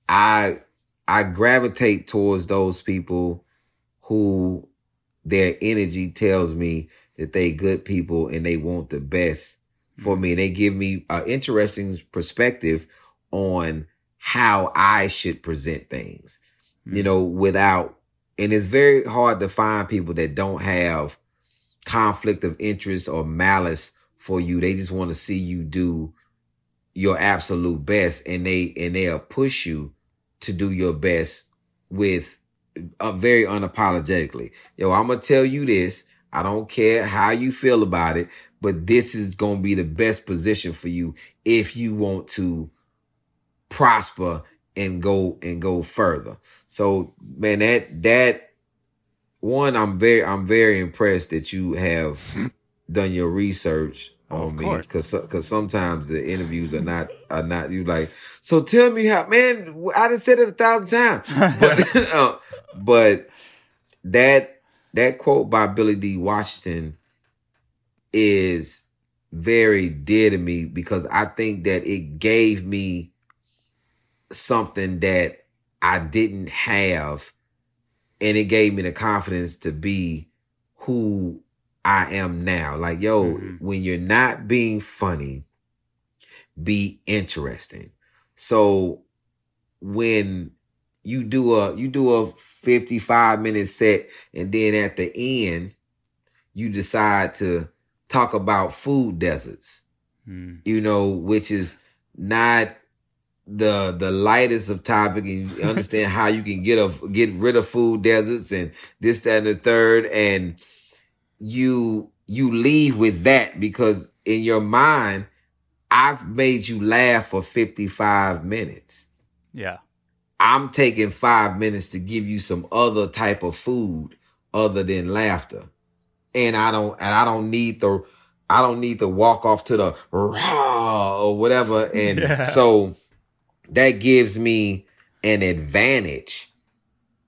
S4: I I gravitate towards those people who their energy tells me that they good people and they want the best for mm-hmm. me. They give me an interesting perspective on how I should present things. You know, without and it's very hard to find people that don't have conflict of interest or malice for you. They just want to see you do your absolute best and they and they'll push you to do your best with uh, very unapologetically. Yo, I'm gonna tell you this. I don't care how you feel about it, but this is gonna be the best position for you if you want to prosper and go and go further. So man, that that one, I'm very I'm very impressed that you have done your research on me because because sometimes the interviews are not are not you like. So tell me how, man. I done said it a thousand times, but uh, but that that quote by Billy D. Washington is very dear to me because I think that it gave me something that I didn't have, and it gave me the confidence to be who I am now. Like, yo,
S2: Mhm.
S4: when you're not being funny, be interesting. So when you do a you do a 55 minute set and then at the end you decide to talk about food deserts
S2: Hmm.
S4: you know, which is not the the lightest of topic and you understand how you can get a get rid of food deserts and this, that, and the third, and you you leave with that because in your mind, I've made you laugh for 55 minutes.
S2: Yeah.
S4: I'm taking five minutes to give you some other type of food other than laughter. And I don't and I don't need the I don't need to walk off to the raw or whatever. And
S2: Yeah.
S4: so that gives me an advantage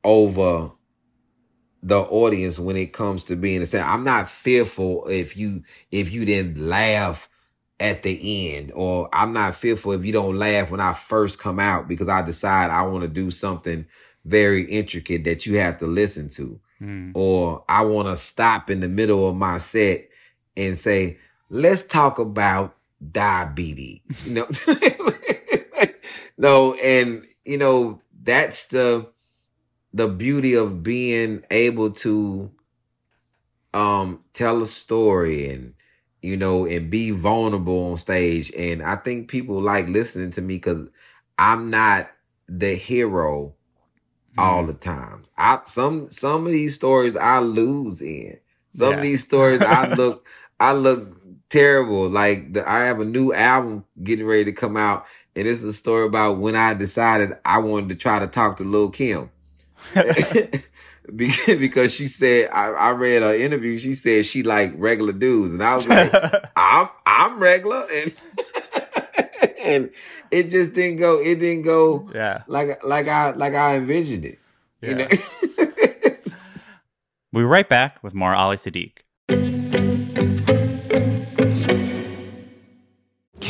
S4: over the audience when it comes to being a stand. I'm not fearful if you if you didn't laugh at the end, or I'm not fearful if you don't laugh when I first come out because I decide I want to do something very intricate that you have to listen to
S2: Hmm.
S4: or I want to stop in the middle of my set and say, let's talk about diabetes. You know, no, and you know, that's the, the beauty of being able to, um, tell a story and, you know, and be vulnerable on stage. And I think people like listening to me because I'm not the hero all the time. I some some of these stories I lose in. Some
S2: Yeah.
S4: of these stories I look I look terrible. Like the, I have a new album getting ready to come out, and it's a story about when I decided I wanted to try to talk to Lil Kim. because she said I, I read her interview. She said she like regular dudes, and I was like, I'm I'm regular, and and it just didn't go. It didn't go
S2: yeah.
S4: like like I like I envisioned it. You know?
S2: We'll be right back with more Ali Siddiq.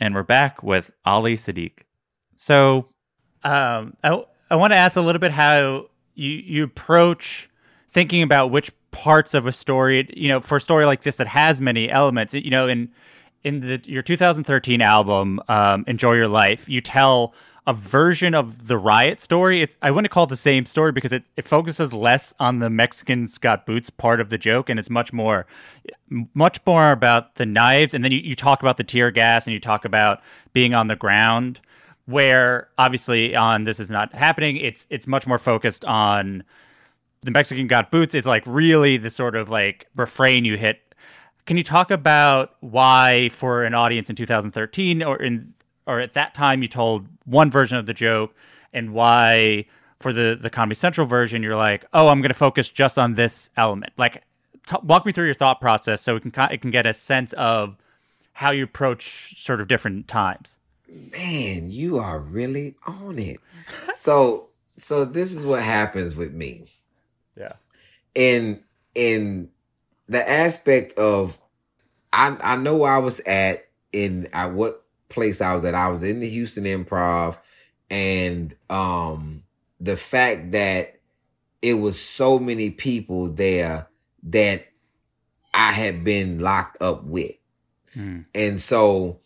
S2: And we're back with Ali Siddiq. So, um, I, I want to ask a little bit how you, you approach thinking about which parts of a story, you know, for a story like this that has many elements, you know, in, in the, your 2013 album, um, Enjoy Your Life, you tell a version of the riot story. It's, I wouldn't call it the same story because it, it focuses less on the Mexicans got boots part of the joke and it's much more much more about the knives and then you, you talk about the tear gas and you talk about being on the ground where obviously on this is not happening it's it's much more focused on the Mexican got boots is like really the sort of like refrain you hit. Can you talk about why, for an audience in 2013 or in or at that time, you told one version of the joke, and why for the the Comedy Central version, you're like, oh, I'm going to focus just on this element. Like, t- walk me through your thought process so we can it can get a sense of how you approach sort of different times.
S4: Man, you are really on it. so, so this is what happens with me.
S2: Yeah.
S4: In in the aspect of, I I know where I was at in i what place I was at. I was in the Houston Improv, and um the fact that it was so many people there that I had been locked up with. Mm. And so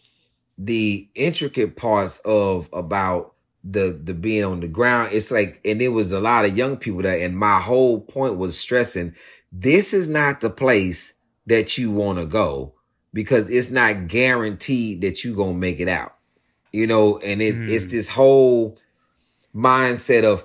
S4: the intricate parts of about the the being on the ground, it's like and it was a lot of young people there and my whole point was stressing this is not the place that you want to go because it's not guaranteed that you're going to make it out. You know, and it, mm. it's this whole mindset of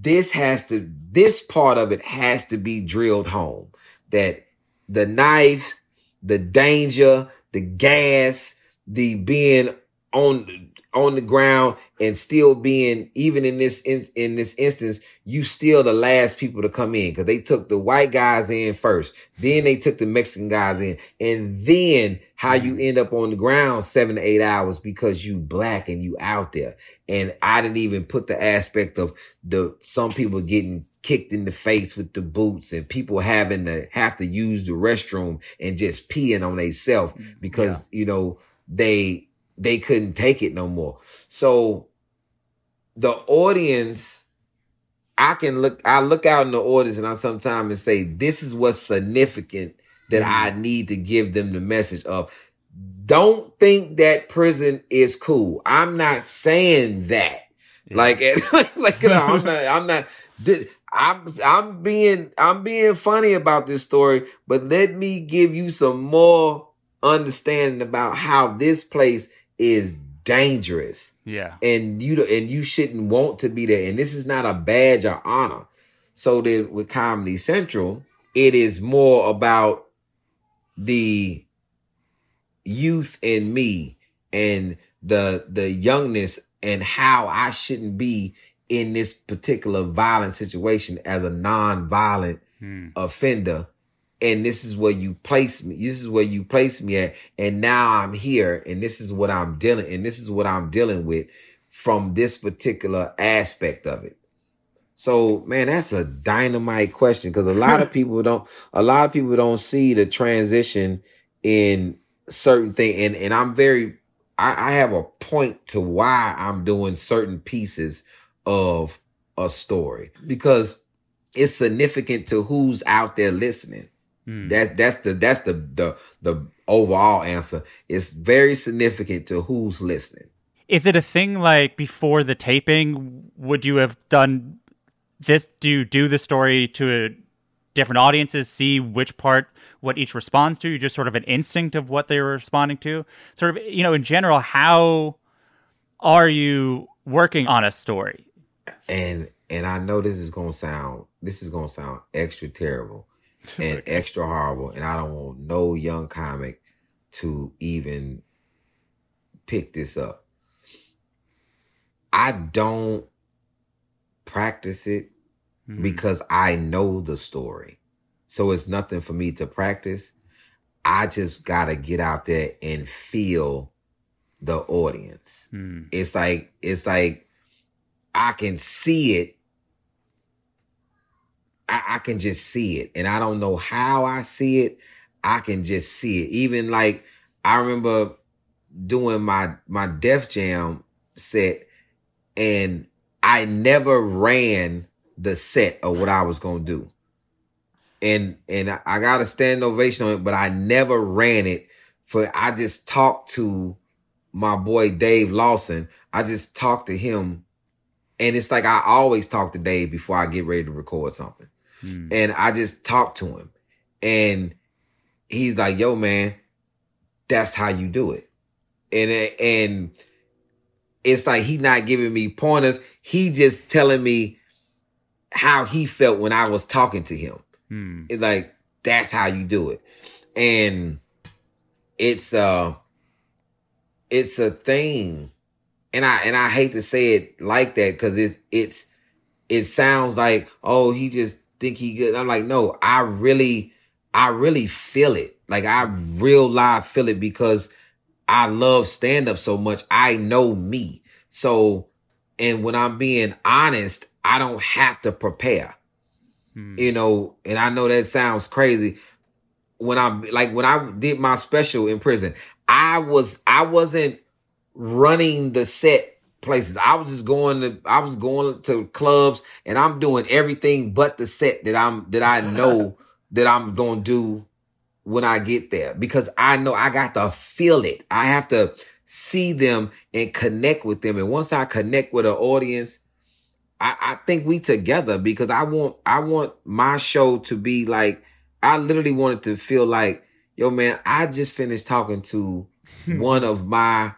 S4: this has to this part of it has to be drilled home that the knife, the danger, the gas, the being on on the ground and still being even in this in, in this instance you still the last people to come in because they took the white guys in first then they took the mexican guys in and then how you mm-hmm. end up on the ground seven to eight hours because you black and you out there and i didn't even put the aspect of the some people getting kicked in the face with the boots and people having to have to use the restroom and just peeing on themselves mm, because yeah. you know they they couldn't take it no more. So the audience, I can look, I look out in the audience and I sometimes and say, this is what's significant that mm-hmm. I need to give them the message of. Don't think that prison is cool. I'm not saying that. Yeah. Like, like, you know, I'm not, I'm not, I'm I'm being I'm being funny about this story, but let me give you some more understanding about how this place is dangerous.
S2: Yeah.
S4: And you and you shouldn't want to be there. And this is not a badge of honor. So then with Comedy Central, it is more about the youth in me and the the youngness and how I shouldn't be in this particular violent situation as a non-violent hmm. offender and this is where you place me. This is where you place me at. And now I'm here and this is what I'm dealing and this is what I'm dealing with from this particular aspect of it. So, man, that's a dynamite question because a lot of people don't a lot of people don't see the transition in certain thing and and I'm very I, I have a point to why I'm doing certain pieces of a story because it's significant to who's out there listening. Mm. That that's the that's the the the overall answer. It's very significant to who's listening.
S2: Is it a thing like before the taping? Would you have done this? Do you do the story to different audiences? See which part what each responds to? You just sort of an instinct of what they were responding to. Sort of you know in general, how are you working on a story?
S4: And and I know this is gonna sound this is gonna sound extra terrible and extra horrible. And I don't want no young comic to even pick this up. I don't practice it mm-hmm. because I know the story. So it's nothing for me to practice. I just got to get out there and feel the audience. Mm. It's like it's like I can see it I, I can just see it. And I don't know how I see it. I can just see it. Even like I remember doing my my Def Jam set and I never ran the set of what I was gonna do. And and I got a stand ovation on it, but I never ran it for I just talked to my boy Dave Lawson. I just talked to him. And it's like I always talk to Dave before I get ready to record something. Mm. And I just talked to him. And he's like, yo, man, that's how you do it. And and it's like he not giving me pointers. He just telling me how he felt when I was talking to him.
S2: Hmm.
S4: It, like that's how you do it. And it's uh it's a thing. And I and I hate to say it like that cuz it's it's it sounds like oh he just think he good. I'm like no, I really I really feel it. Like I real live feel it because I love stand up so much. I know me. So and when I'm being honest, I don't have to prepare. Hmm. You know, and I know that sounds crazy. When I like when I did my special in prison, I was I wasn't running the set places. I was just going to I was going to clubs and I'm doing everything but the set that I'm that I know that I'm going to do when I get there because I know I got to feel it. I have to see them and connect with them. And once I connect with an audience, I, I think we together because I want I want my show to be like I literally wanted to feel like, yo man, I just finished talking to one of my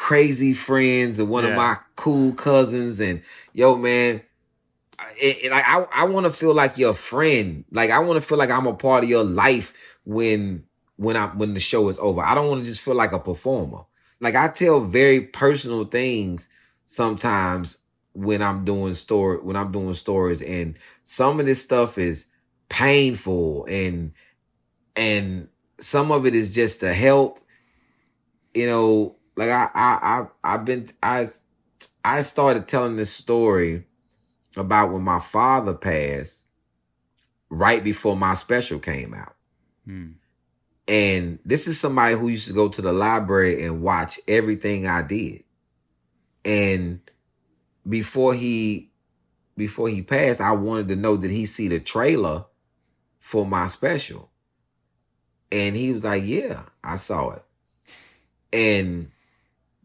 S4: crazy friends and one
S2: Yeah.
S4: of my cool cousins and yo man, and, I, I want to feel like your friend. Like I want to feel like I'm a part of your life when when I when the show is over. I don't want to just feel like a performer. Like I tell very personal things sometimes when I'm doing story when I'm doing stories and some of this stuff is painful and and some of it is just to help you know like I I I I've been I I started telling this story about when my father passed right before my special came out.
S2: Hmm.
S4: And this is somebody who used to go to the library and watch everything I did. And before he before he passed, I wanted to know did he see the trailer for my special? And he was like, Yeah, I saw it. And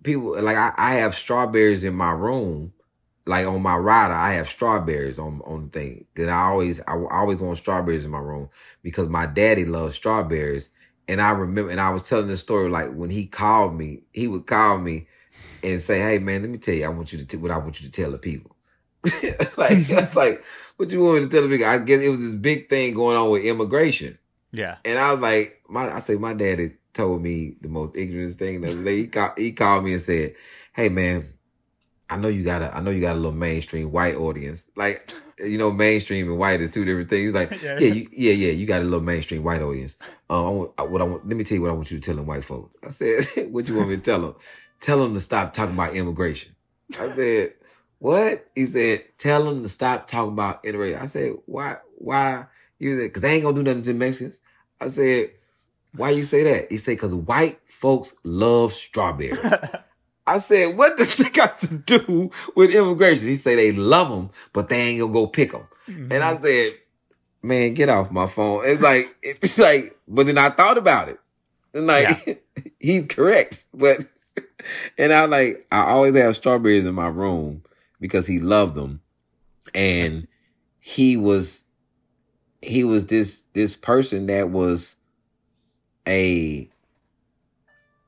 S4: people like I, I have strawberries in my room. Like on my rider, I have strawberries on on the thing. Cause I always I always want strawberries in my room because my daddy loves strawberries. And I remember, and I was telling this story like when he called me, he would call me and say, "Hey man, let me tell you, I want you to t- what I want you to tell the people." like, I like, what you want me to tell the people? I guess it was this big thing going on with immigration.
S2: Yeah.
S4: And I was like, my I say my daddy told me the most ignorant thing the other. He called, he called me and said, "Hey man, I know you got a I know you got a little mainstream white audience. Like, you know, mainstream and white is two different things." He's like,
S2: Yeah.
S4: "Yeah, you, yeah, yeah, you got a little mainstream white audience. Um, I want, I- what I want. Let me tell you what I want you to tell them white folks." I said, "What you want me to tell them? Tell them to stop talking about immigration." I said, "What?" He said, "Tell them to stop talking about immigration." I said, "Why? Why?" He said, "Cause they ain't gonna do nothing to the Mexicans." I said, "Why you say that?" He said, "Cause white folks love strawberries." I said, "What does that got to do with immigration?" He said, "They love them, but they ain't gonna go pick them." And I mm-hmm. said, "Man, get off my phone." It's like, it's like, but then I thought about it, and like, he's correct, but and I like, I always have strawberries in my room because he loved them, and he was, he was this this person that was a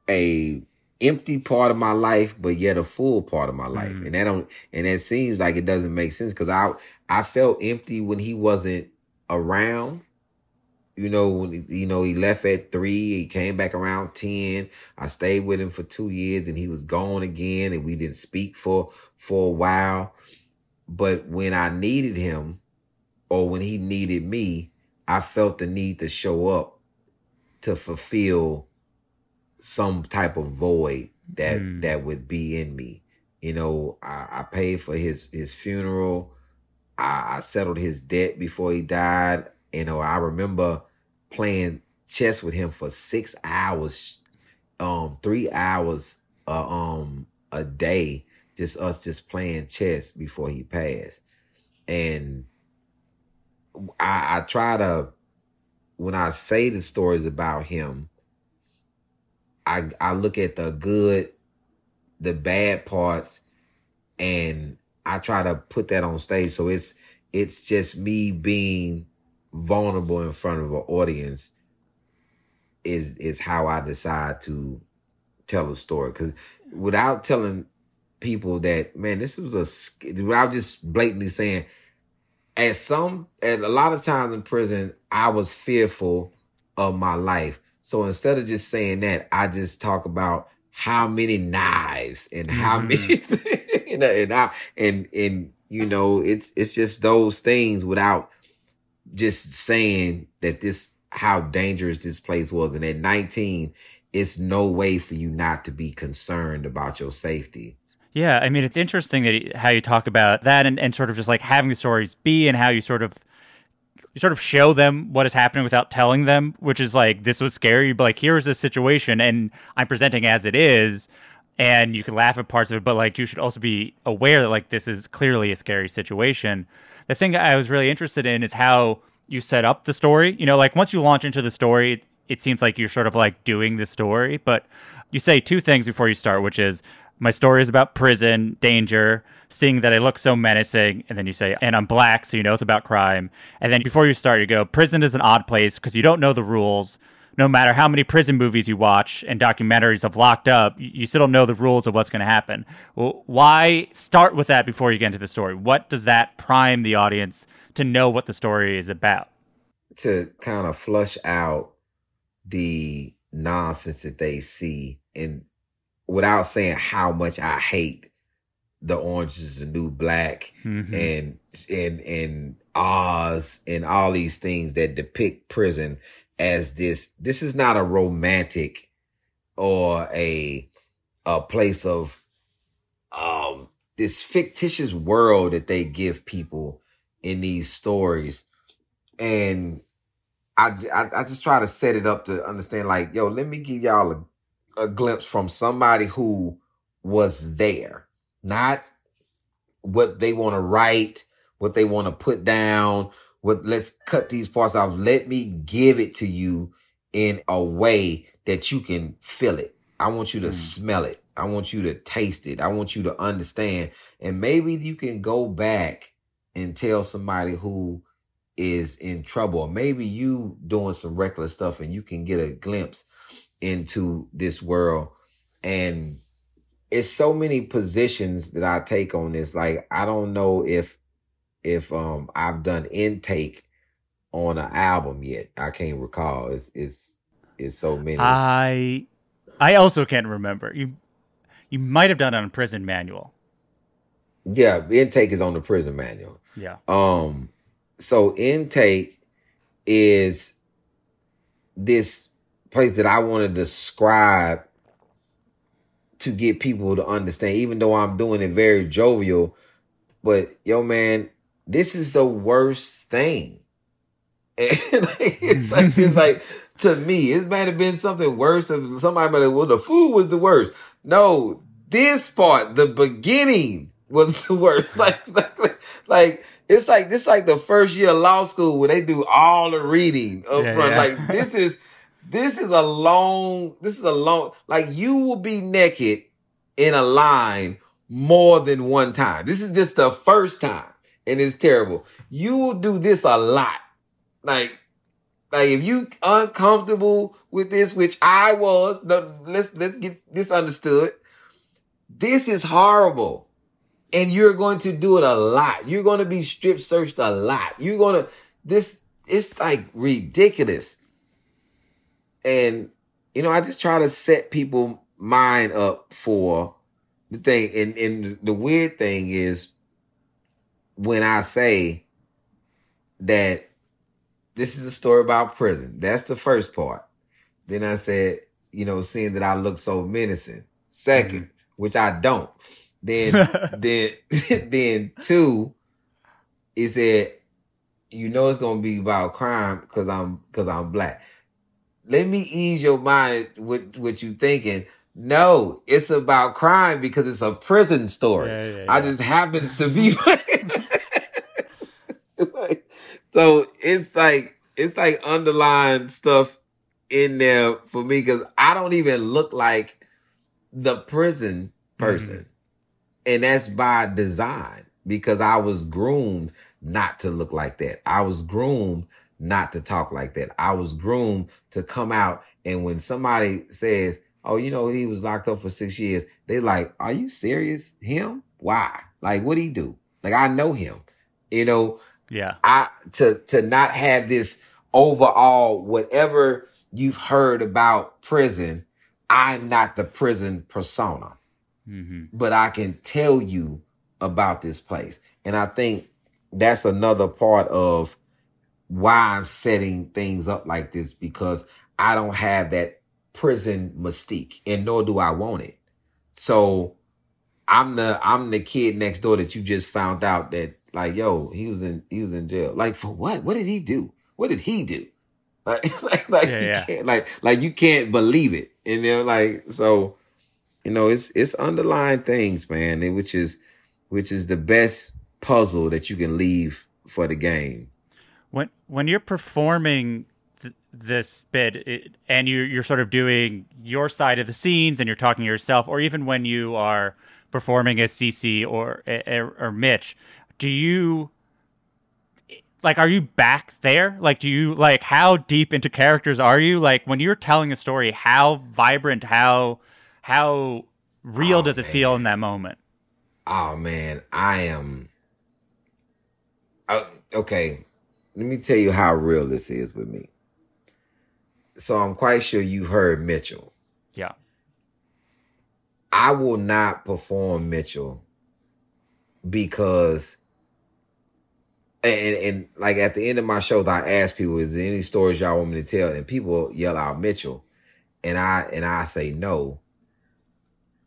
S4: a empty part of my life, but yet a full part of my life. Mm. And that don't and that seems like it doesn't make sense because I I felt empty when he wasn't around. You know, when you know he left at three, he came back around ten. I stayed with him for two years, and he was gone again, and we didn't speak for for a while. But when I needed him, or when he needed me, I felt the need to show up to fulfill some type of void that
S2: Mm.
S4: that would be in me. You know, I, I paid for his his funeral. I, I settled his debt before he died. You know, I remember playing chess with him for six hours, um, three hours, uh, um, a day. Just us just playing chess before he passed, and I, I try to when I say the stories about him, I I look at the good, the bad parts, and I try to put that on stage. So it's it's just me being vulnerable in front of an audience is is how I decide to tell a story. Because without telling people that, man, this was a without just blatantly saying, at some at a lot of times in prison, I was fearful of my life. So instead of just saying that, I just talk about how many knives and how
S2: Mm-hmm.
S4: many you know and I and and you know it's it's just those things without just saying that this how dangerous this place was and at 19 it's no way for you not to be concerned about your safety
S2: Yeah, I mean, it's interesting that y- how you talk about that and, and sort of just like having the stories be and how you sort of you sort of show them what is happening without telling them, which is like this was scary, but like here's this situation and I'm presenting as it is, and you can laugh at parts of it, but like you should also be aware that like this is clearly a scary situation. The thing I was really interested in is how you set up the story. You know, like once you launch into the story, it seems like you're sort of like doing the story, but you say two things before you start, which is my story is about prison, danger, seeing that I look so menacing, and then you say, and I'm black, so you know it's about crime. And then before you start, you go, prison is an odd place because you don't know the rules. No matter how many prison movies you watch and documentaries of locked up, you still don't know the rules of what's going to happen. Well, why start with that before you get into the story? What does that prime the audience to know what the story is about?
S4: to kind of flush out the nonsense that they see and without saying how much I hate the orange is the new black
S2: Mhm.
S4: and and and Oz and all these things that depict prison as this this is not a romantic or a a place of um this fictitious world that they give people in these stories and I I just try to set it up to understand like yo let me give y'all a, a glimpse from somebody who was there not what they want to write what they want to put down what let's cut these parts off. let me give it to you in a way that you can feel it. I want you to mm. smell it. I want you to taste it. I want you to understand. And maybe you can go back and tell somebody who is in trouble. Maybe you doing some reckless stuff and you can get a glimpse into this world and it's so many positions that I take on this like I don't know if if um I've done intake on an album yet I can't recall it's it's it's so many
S2: I I also can't remember. You you might have done it on a Prison Manual.
S4: yeah intake is on the prison manual
S2: Yeah.
S4: Um, so intake is this place that I want to describe to get people to understand, even though I'm doing it very jovial. But yo, man, this is the worst thing. And like, it's like it's like to me, it might have been something worse. Somebody might have, well, the food was the worst. No, this part, the beginning was the worst. Like, like, like it's like this, like the first year of law school where they do all the reading up
S2: Yeah,
S4: front.
S2: yeah.
S4: Like this is this is a long. This is a long. Like you will be naked in a line more than one time. This is just the first time, and it's terrible. You will do this a lot. Like, like if you uncomfortable with this, which I was, let's let's get this understood. This is horrible, and you're going to do it a lot. You're going to be strip searched a lot. You're going to this. It's like ridiculous, and you know I just try to set people mind up for the thing. And and the weird thing is when I say that this is a story about prison. That's the first part. Then I said, you know, seeing that I look so menacing. 2nd mm-hmm. which I don't. Then, then, then two, is that you know it's gonna be about crime because I'm because I'm black. Let me ease your mind with what you thinking. No, it's about crime because it's a prison story.
S2: Yeah, yeah,
S4: I just happens to be like, so it's like it's like underlying stuff in there for me because I don't even look like the prison person. Mm-hmm. And that's by design because I was groomed not to look like that. I was groomed not to talk like that. I was groomed to come out and when somebody says, "Oh, you know, he was locked up for 6 years." They like, "Are you serious? Him? Why? Like what he do?" Like I know him. You know,
S2: Yeah.
S4: I to to not have this overall whatever you've heard about prison. I'm not the prison persona,
S2: hmm
S4: but I can tell you about this place, and I think that's another part of why I'm setting things up like this because I don't have that prison mystique, and nor do I want it. So I'm the I'm the kid next door that you just found out that like yo he was in he was in jail. Like for what? What did he do? What did he do? Like like, like
S2: Yeah,
S4: you
S2: yeah.
S4: can't like like you can't believe it. And they're like so you know it's it's underlying things man which is which is the best puzzle that you can leave for the game
S2: when when you're performing th- this bit it, and you you're sort of doing your side of the scenes and you're talking to yourself or even when you are performing as CC or or, or Mitch do you like are you back there? Like do you like how deep into characters are you? Like when you're telling a story how vibrant how how real
S4: Oh,
S2: does it feel in that moment?
S4: Oh man i am uh, okay let me tell you how real this is with me. So i'm quite sure you heard mitchell.
S2: Yeah.
S4: I will not perform mitchell because and, and like at the end of my shows i ask people is there any stories y'all want me to tell? And people yell out mitchell. And i and i say no.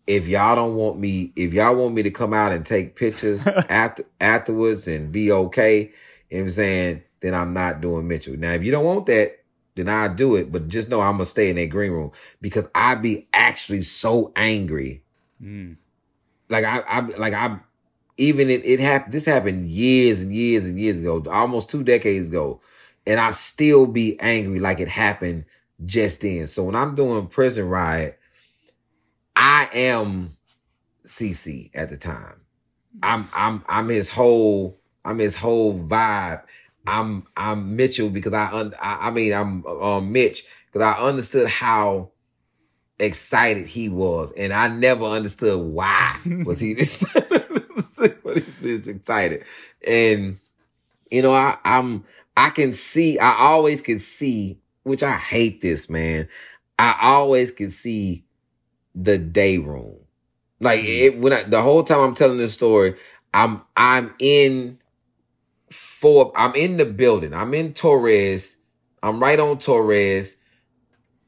S4: If y'all don't want me, if y'all want me to come out and take pictures after afterwards and be okay, you know what I'm saying, then I'm not doing Mitchell. Now, if you don't want that, then I'll do it. But just know I'm gonna stay in that green room because I be actually so angry.
S2: Mm.
S4: Like I, I like I even it, it happened this happened years and years and years ago, almost two decades ago. And I still be angry like it happened just then. So when I'm doing prison riot, I am CC at the time. I'm I'm I'm his whole I'm his whole vibe. I'm I'm Mitchell because I un, I, I mean I'm um Mitch because I understood how excited he was, and I never understood why was he this this excited. And you know I I'm I can see I always can see which I hate this man. I always can see the day room. Like it, when I, the whole time I'm telling this story, I'm I'm in for I'm in the building. I'm in Torres. I'm right on Torres.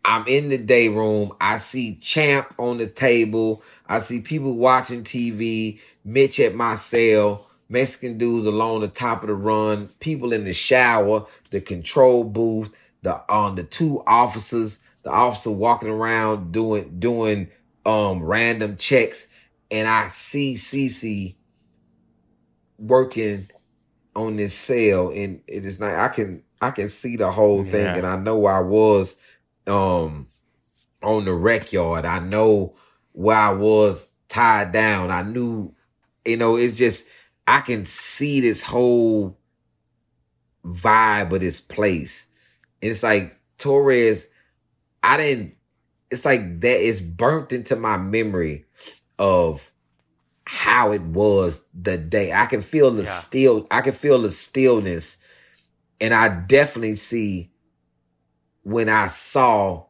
S4: I'm in the day room. I see Champ on the table. I see people watching TV. Mitch at my cell. Mexican dudes along the top of the run. People in the shower. The control booth. The on the two officers. The officer walking around doing doing um random checks, and I see Cece working on this cell, and it is not. I can I can see the whole thing,
S2: Yeah.
S4: and I know I was um on the rec yard. I know where I was tied down. I knew, you know, it's just I can see this whole vibe of this place. It's like Torres, I didn't, it's like that is burnt into my memory of how it was the day. I can feel the
S2: yeah.
S4: still, I can feel the stillness. And I definitely see when I saw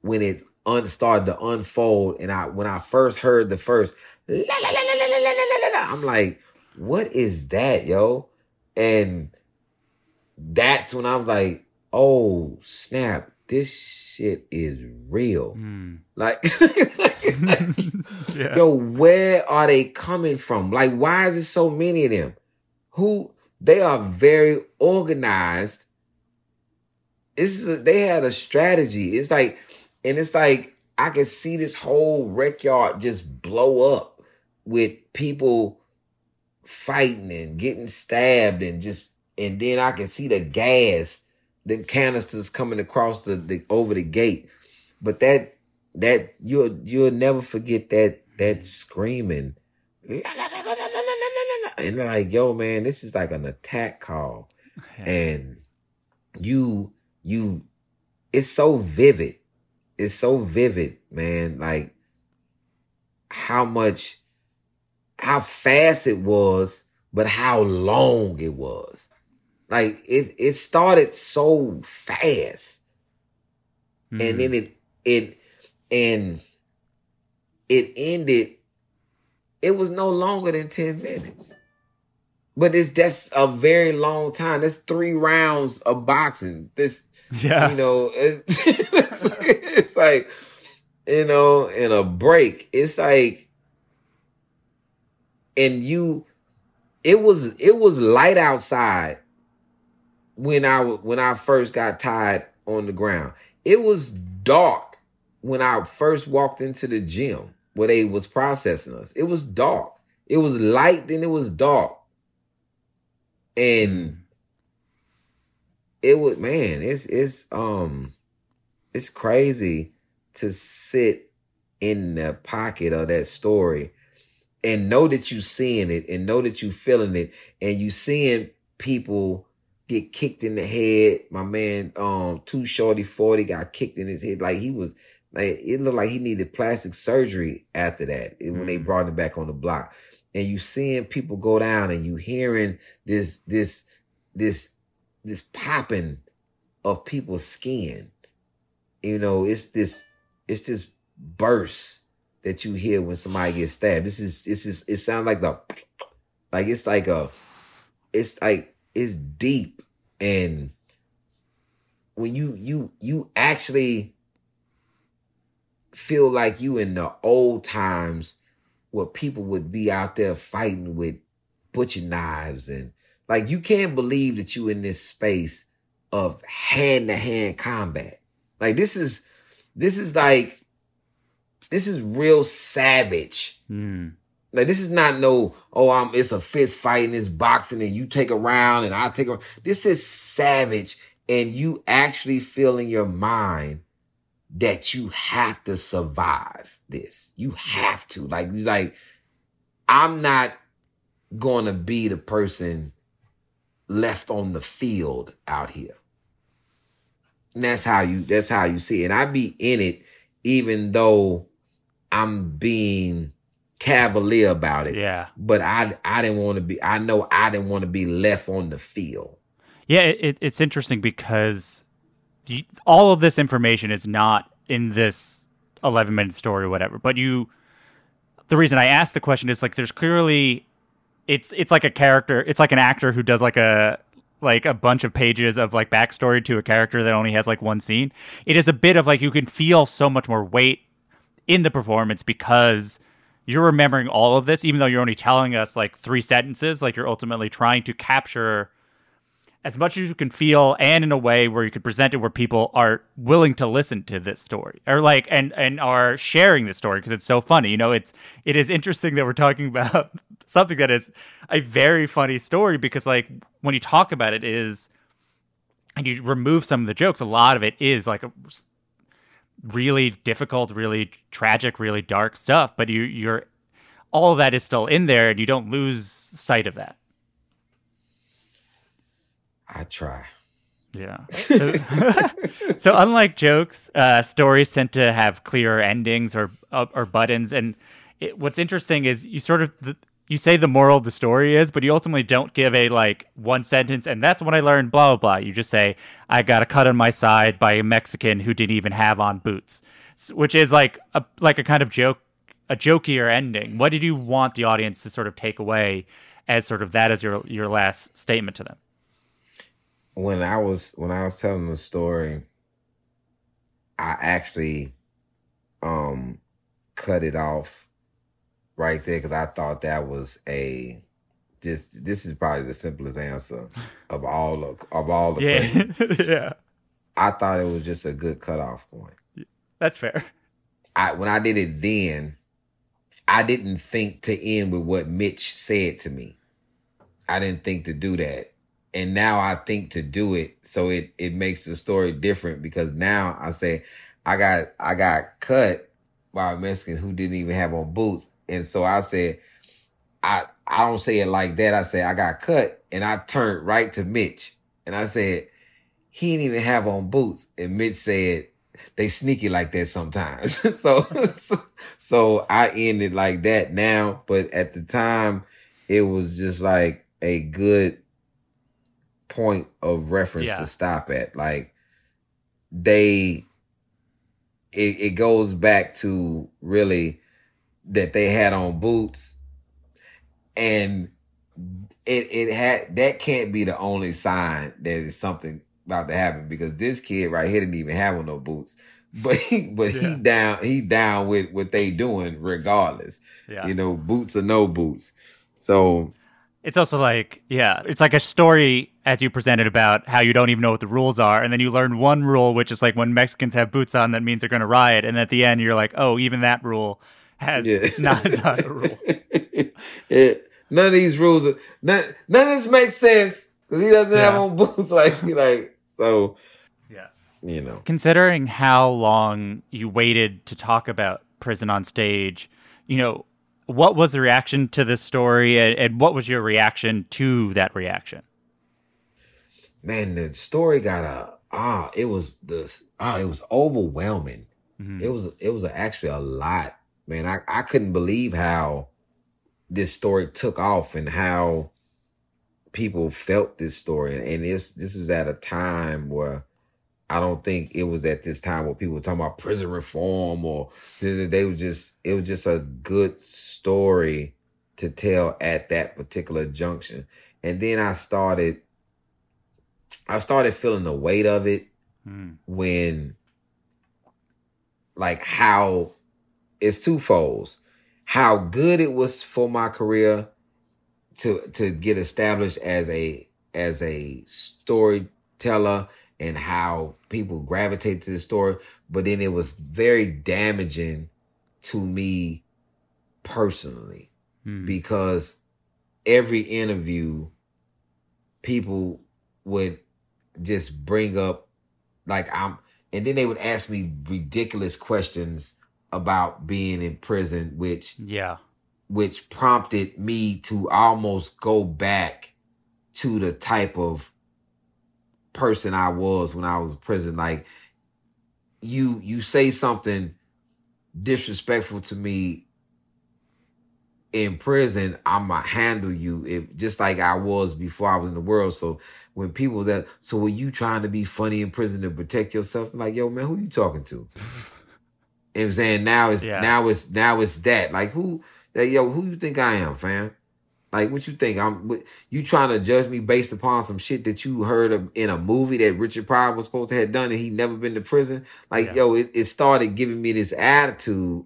S4: when it un- started to unfold. And I when I first heard the first, la, la, la, I'm like, what is that, yo? And that's when I'm like, oh snap, this shit is real.
S2: Mm.
S4: Like
S2: Yeah.
S4: yo, where are they coming from? Like, why is it so many of them? Who they are very organized. This is a, they had a strategy. It's like, and it's like I can see this whole rec yard just blow up with people fighting and getting stabbed and just and then I can see the gas, the canisters coming across the, the over the gate. But that that you'll you'll never forget that that screaming. And like, yo, man, this is like an attack call. And you you it's so vivid. It's so vivid, man. Like how much how fast it was, but how long it was. Like it it started so fast.
S2: Mm.
S4: And hmm. then it it and it ended it was no longer than 10 minutes. But it's that's a very long time. That's three rounds of boxing. This
S2: yeah.
S4: you know, it's, it's, it's like, you know, in a break, it's like, and you, it was, it was light outside when I, when I first got tied on the ground. It was dark when I first walked into the gym where they was processing us. It was dark. It was light, then it was dark. And it was man it's it's um it's crazy to sit in the pocket of that story and know that you seeing it and know that you feeling it and you seeing people get kicked in the head my man um too shorty 40 got kicked in his head like he was like it looked like he needed plastic surgery after that eh, when they
S2: Mm.
S4: brought him back on the block and you seeing people go down and you hearing this this this this popping of people's skin. You know, it's this it's this burst that you hear when somebody gets stabbed. This is this is it sounds like the like it's like a it's like it's deep and when you you you actually feel like you in the old times where people would be out there fighting with butcher knives and like you can't believe that you in this space of hand to hand combat. Like this is this is like this is real savage.
S2: Hmm.
S4: Like this is not no oh I'm it's a fist fight and it's boxing and you take a round and I take a this is savage and you actually feel in your mind that you have to survive this. You have to. Like like I'm not going to be the person left on the field out here. And that's how you that's how you see it. And I be in it even though I'm being cavalier about it.
S2: Yeah.
S4: But I I didn't want to be I know I didn't want to be left on the field.
S2: Yeah, it, it, it's interesting because all of this information is not in this 11 minute story or whatever. But you, the reason I asked the question is like, there's clearly, it's it's like a character, it's like an actor who does like a like a bunch of pages of like backstory to a character that only has like one scene. It is a bit of like you can feel so much more weight in the performance because you're remembering all of this, even though you're only telling us like three sentences. Like you're ultimately trying to capture as much as you can feel and in a way where you can present it where people are willing to listen to this story or like and and are sharing this story because it's so funny you know it's it is interesting that we're talking about something that is a very funny story because like when you talk about it is and you remove some of the jokes a lot of it is like a really difficult really tragic really dark stuff but you you're all that is still in there and you don't lose sight of that
S4: I try.
S2: Yeah. So, so unlike jokes, uh, stories tend to have clearer endings or uh, or buttons. And it, what's interesting is you sort of the, you say the moral of the story is, but you ultimately don't give a like one sentence. And that's when I learned blah blah blah. You just say I got a cut on my side by a Mexican who didn't even have on boots, which is like a like a kind of joke, a jokier ending. What did you want the audience to sort of take away as sort of that as your your last statement to them?
S4: When I was when I was telling the story, I actually um cut it off right there because I thought that was a this this is probably the simplest answer of all of, of all the questions.
S2: Yeah, yeah,
S4: I thought it was just a good cutoff point.
S2: that's fair.
S4: I when I did it then, I didn't think to end with what Mitch said to me. I didn't think to do that. And now I think to do it. So it it makes the story different because now I say I got I got cut by a Mexican who didn't even have on boots. And so I said, I I don't say it like that. I say I got cut and I turned right to Mitch and I said, he didn't even have on boots. And Mitch said, they sneaky like that sometimes. so, so I ended like that now, but at the time it was just like a good point of reference
S2: Yeah.
S4: to stop at. Like they it, it goes back to really that they had on boots and it it had that can't be the only sign that is something about to happen because this kid right here didn't even have on no boots. But he but
S2: Yeah.
S4: he down he down with what they doing regardless.
S2: Yeah.
S4: You know, boots or no boots. So
S2: It's also like, yeah, it's like a story as you presented about how you don't even know what the rules are. And then you learn one rule, which is like when Mexicans have boots on, that means they're going to riot. And at the end, you're like, oh, even that rule has
S4: Yeah.
S2: not, not a rule.
S4: it, none of these rules, are, none, none of this makes sense because he doesn't have
S2: Yeah.
S4: on boots. Like, like so,
S2: Yeah.
S4: you know.
S2: Considering how long you waited to talk about prison on stage, you know, what was the reaction to this story and, and what was your reaction to that reaction?
S4: Man, the story got a ah, it was this ah, it was overwhelming.
S2: Mhm.
S4: It was it was actually a lot, man. I I couldn't believe how this story took off and how people felt this story. and, And this this was at a time where I don't think it was at this time where people were talking about prison reform or they was just it was just a good story to tell at that particular junction. And then I started I started feeling the weight of it
S2: Mm.
S4: when like how it's twofolds how good it was for my career to to get established as a as a storyteller and how people gravitate to the story but then it was very damaging to me personally
S2: Mm.
S4: because every interview people would just bring up like I'm and then they would ask me ridiculous questions about being in prison which
S2: Yeah.
S4: which prompted me to almost go back to the type of person I was when I was in prison like you you say something disrespectful to me in prison, I'ma handle you if just like I was before I was in the world. So when people that so were you trying to be funny in prison to protect yourself? I'm like, yo, man, who you talking to? You know I'm saying now it's
S2: Yeah.
S4: now it's now it's that. Like who that yo, who you think I am, fam? Like what you think? I'm what, you trying to judge me based upon some shit that you heard of in a movie that Richard Pryor was supposed to have done and he never been to prison? Like,
S2: Yeah.
S4: yo, it, it started giving me this attitude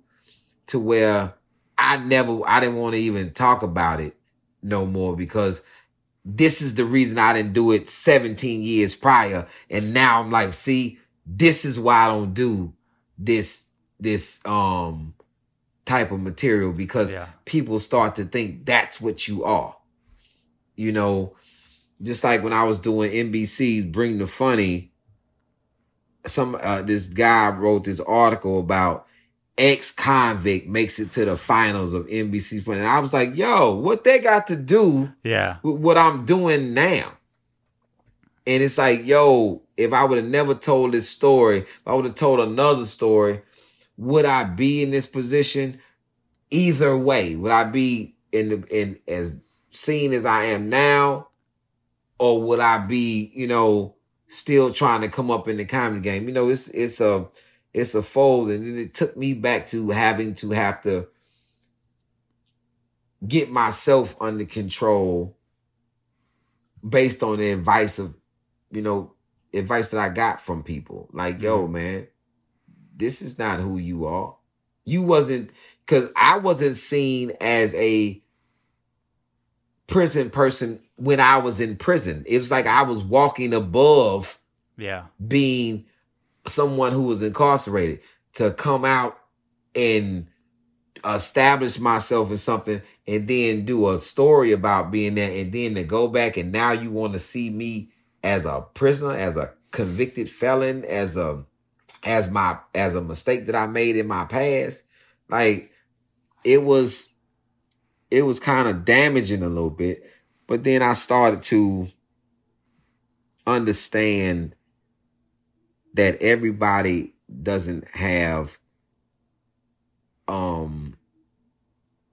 S4: to where I never I didn't want to even talk about it no more because this is the reason I didn't do it 17 years prior. And now I'm like, see, this is why I don't do this this um type of material because
S2: Yeah.
S4: people start to think that's what you are. You know, just like when I was doing NBC's Bring the Funny, some uh, this guy wrote this article about ex convict makes it to the finals of NBC Funny, and I was like, "Yo, what they got to do
S2: Yeah.
S4: with what I'm doing now?" And it's like, "Yo, if I would have never told this story, if I would have told another story, would I be in this position? Either way, would I be in the in as seen as I am now, or would I be, you know, still trying to come up in the comedy game? You know, it's it's a it's a fold, and then it took me back to having to have to get myself under control based on the advice of, you know, advice that I got from people. Like, yo, mm-hmm. man, this is not who you are. You wasn't because I wasn't seen as a prison person when I was in prison. It was like I was walking above
S2: Yeah.
S4: being someone who was incarcerated to come out and establish myself in something and then do a story about being there and then to go back and now you want to see me as a prisoner as a convicted felon as a as my as a mistake that I made in my past like it was it was kind of damaging a little bit but then I started to understand that everybody doesn't have um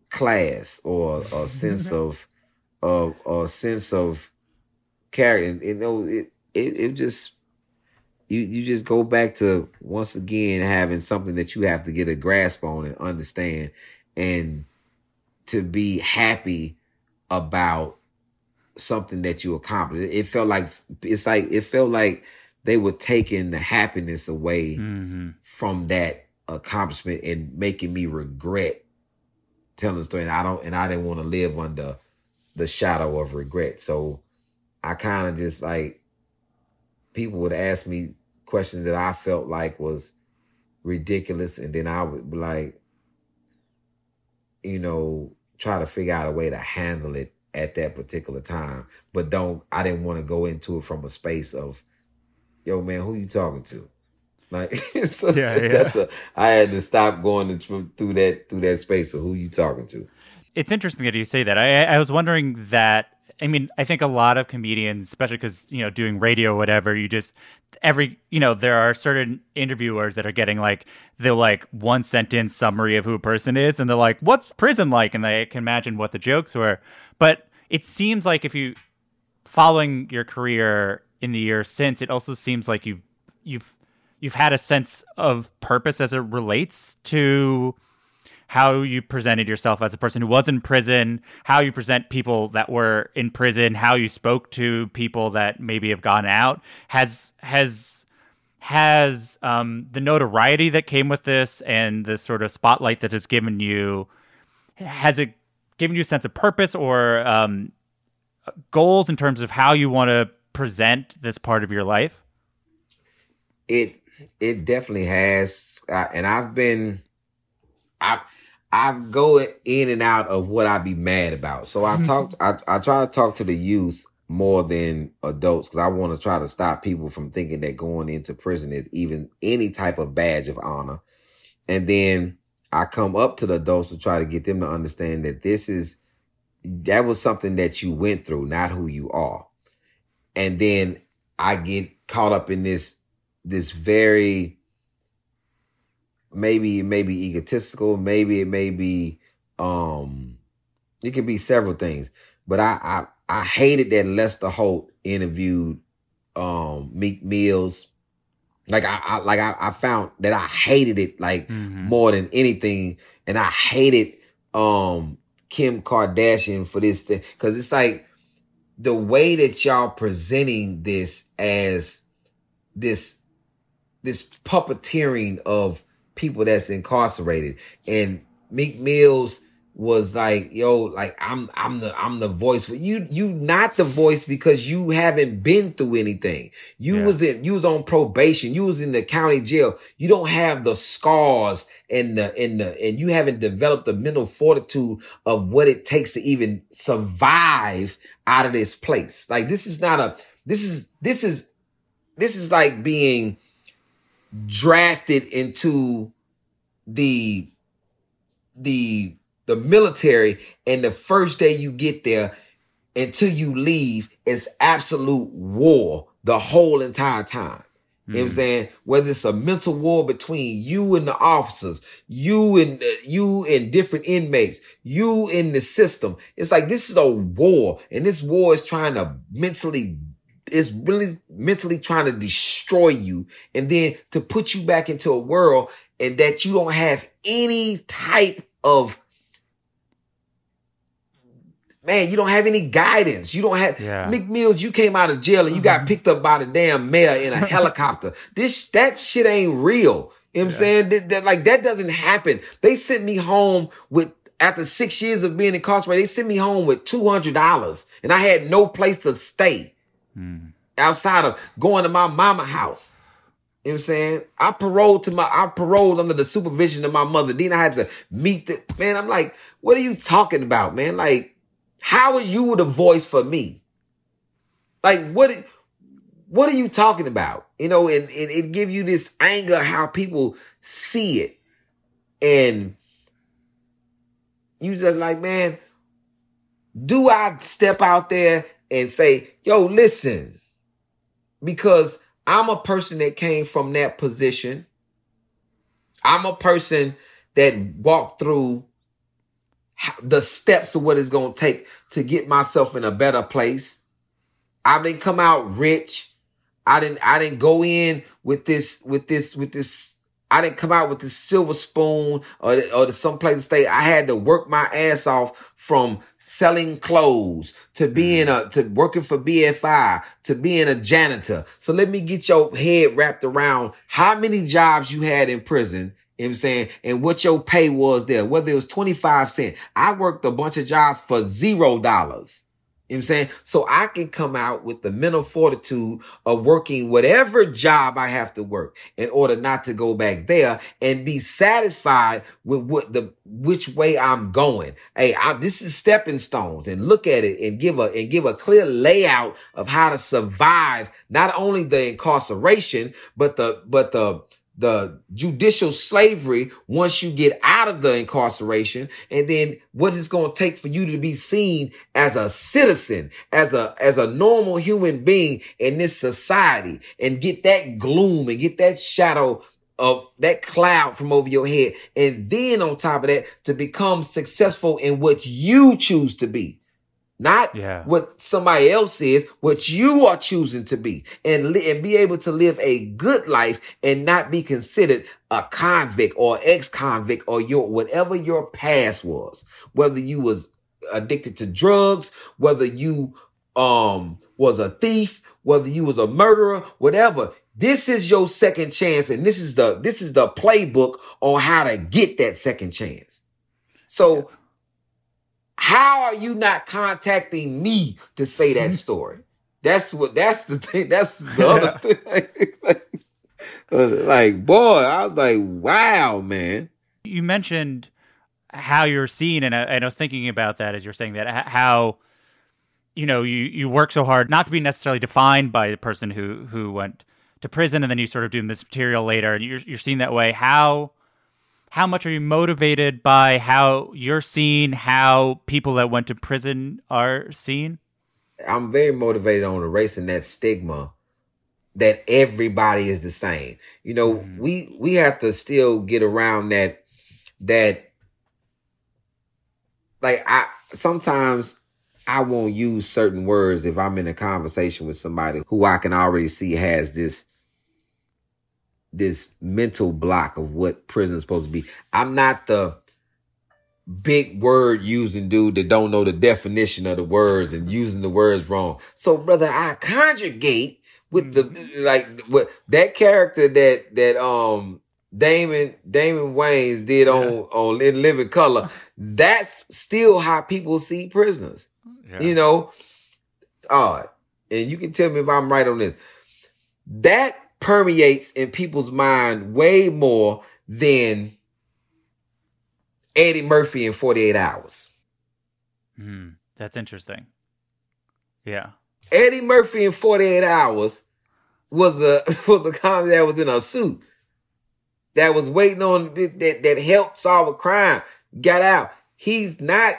S4: class or a sense of of a sense of character. You know, it, it it just you you just go back to once again having something that you have to get a grasp on and understand and to be happy about something that you accomplished. It felt like it's like it felt like they were taking the happiness away
S2: Mm-hmm.
S4: from that accomplishment and making me regret telling the story. And I don't and I didn't want to live under the shadow of regret. So I kind of just like people would ask me questions that I felt like was ridiculous, and then I would like, you know, try to figure out a way to handle it at that particular time. But don't I didn't want to go into it from a space of, yo man, who you talking to? Like so
S2: Yeah, yeah.
S4: that's a, I had to stop going through through that through that space of who you talking to.
S2: It's interesting that you say that. I, I was wondering that. I mean, I think a lot of comedians, especially because you know, doing radio or whatever, you just every you know, there are certain interviewers that are getting like the like one sentence summary of who a person is, and they're like, "What's prison like?" and they can imagine what the jokes were. But it seems like if you following your career in the years since, it also seems like you've you've you've had a sense of purpose as it relates to how you presented yourself as a person who was in prison, how you present people that were in prison, how you spoke to people that maybe have gone out, has has has um, the notoriety that came with this and the sort of spotlight that has given you has it given you a sense of purpose or um, goals in terms of how you want to present this part of your life?
S4: It it definitely has, uh, and I've been, I I go in and out of what I be mad about. So I mm-hmm. talk, I I try to talk to the youth more than adults because I want to try to stop people from thinking that going into prison is even any type of badge of honor. And then I come up to the adults to try to get them to understand that this is that was something that you went through, not who you are. And then I get caught up in this this very maybe it may be egotistical, maybe it may be um it could be several things. But I I, I hated that Lester Holt interviewed um Meek Mills. Like I, I like I, I found that I hated it like more than anything. And I hated um Kim Kardashian for this thing. Cause it's like the way that y'all presenting this as this this puppeteering of people that's incarcerated. And Meek Mills was like yo like I'm I'm the I'm the voice for you. You not the voice because you haven't been through anything. You
S2: Yeah.
S4: was in you was on probation. You was in the county jail. You don't have the scars and the and the and you haven't developed the mental fortitude of what it takes to even survive out of this place. Like this is not a this is this is this is like being drafted into the the the military and the first day you get there until you leave it's absolute war the whole entire time you know what I'm saying? Whether it's a mental war between you and the officers, you and uh, you and different inmates, you in the system. It's like this is a war, and this war is trying to mentally, is really mentally trying to destroy you, and then to put you back into a world and that you don't have any type of man, you don't have any guidance. You don't have
S2: Yeah.
S4: Meek Mills, you came out of jail and you got mm-hmm. picked up by the damn mayor in a helicopter. This that shit ain't real. You know what I'm saying? That, that- like that doesn't happen. They sent me home with after six years of being incarcerated, they sent me home with two hundred dollars, and I had no place to stay outside of going to my mama house. You know what I'm saying? I paroled to my, I paroled under the supervision of my mother. Then I had to meet the, man, I'm like, what are you talking about, man? Like, how are you the voice for me? Like, what, what are you talking about? You know, and, and it give you this anger how people see it. And you just like, man, do I step out there and say, yo, listen, because I'm a person that came from that position. I'm a person that walked through the steps of what it's going to take to get myself in a better place. I didn't come out rich. I didn't I didn't go in with this with this with this I didn't come out with this silver spoon or, or to some place to stay. I had to work my ass off from selling clothes to mm. being a, to working for BFI to being a janitor. So let me get your head wrapped around how many jobs you had in prison. You know what I'm saying? And what your pay was there, whether it was 25 cents. I worked a bunch of jobs for zero dollars. You know what I'm saying? So I can come out with the mental fortitude of working whatever job I have to work in order not to go back there and be satisfied with what the which way I'm going. Hey, I, this is stepping stones and look at it and give a and give a clear layout of how to survive not only the incarceration, but the but the the judicial slavery once you get out of the incarceration and then what it's going to take for you to be seen as a citizen as a as a normal human being in this society and get that gloom and get that shadow of that cloud from over your head and then on top of that to become successful in what you choose to be not
S2: Yeah.
S4: what somebody else is, what you are choosing to be, and li- and be able to live a good life and not be considered a convict or ex-convict or your whatever your past was, whether you was addicted to drugs, whether you um was a thief, whether you was a murderer, whatever. This is your second chance, and this is the this is the playbook on how to get that second chance. So how are you not contacting me to say that mm-hmm. story? That's what that's the thing. That's the other thing. like, boy, I was like, wow, man.
S2: You mentioned how you're seen, and I, and I was thinking about that as you're saying that how you know you you work so hard not to be necessarily defined by the person who who went to prison, and then you sort of do this material later, and you're you're seen that way. How how much are you motivated by how you're seen, how people that went to prison are seen?
S4: I'm very motivated on erasing that stigma that everybody is the same. You know, mm-hmm. we we have to still get around that that like I sometimes I won't use certain words if I'm in a conversation with somebody who I can already see has this this mental block of what prison is supposed to be. I'm not the big word using dude that don't know the definition of the words and using the words wrong. So brother, I conjugate with the like what that character that that um Damon Damon Wayans did on on In Living Color. That's still how people see prisoners. You know, odd. And you can tell me if I'm right on this. That permeates in people's mind way more than Eddie Murphy in 48 hours.
S2: Hmm, that's interesting. Yeah.
S4: Eddie Murphy in 48 hours was a was a comedy that was in a suit that was waiting on that that helped solve a crime, got out. He's not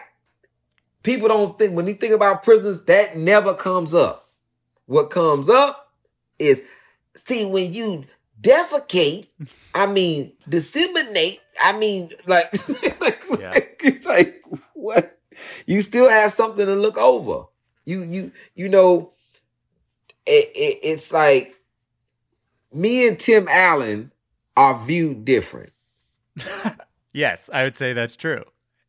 S4: people don't think when you think about prisons, that never comes up. What comes up is see when you defecate, I mean disseminate, I mean like, like,
S2: Yeah.
S4: like, it's like what you still have something to look over. You you you know it, it, it's like me and Tim Allen are viewed different
S2: Yes, I would say that's true.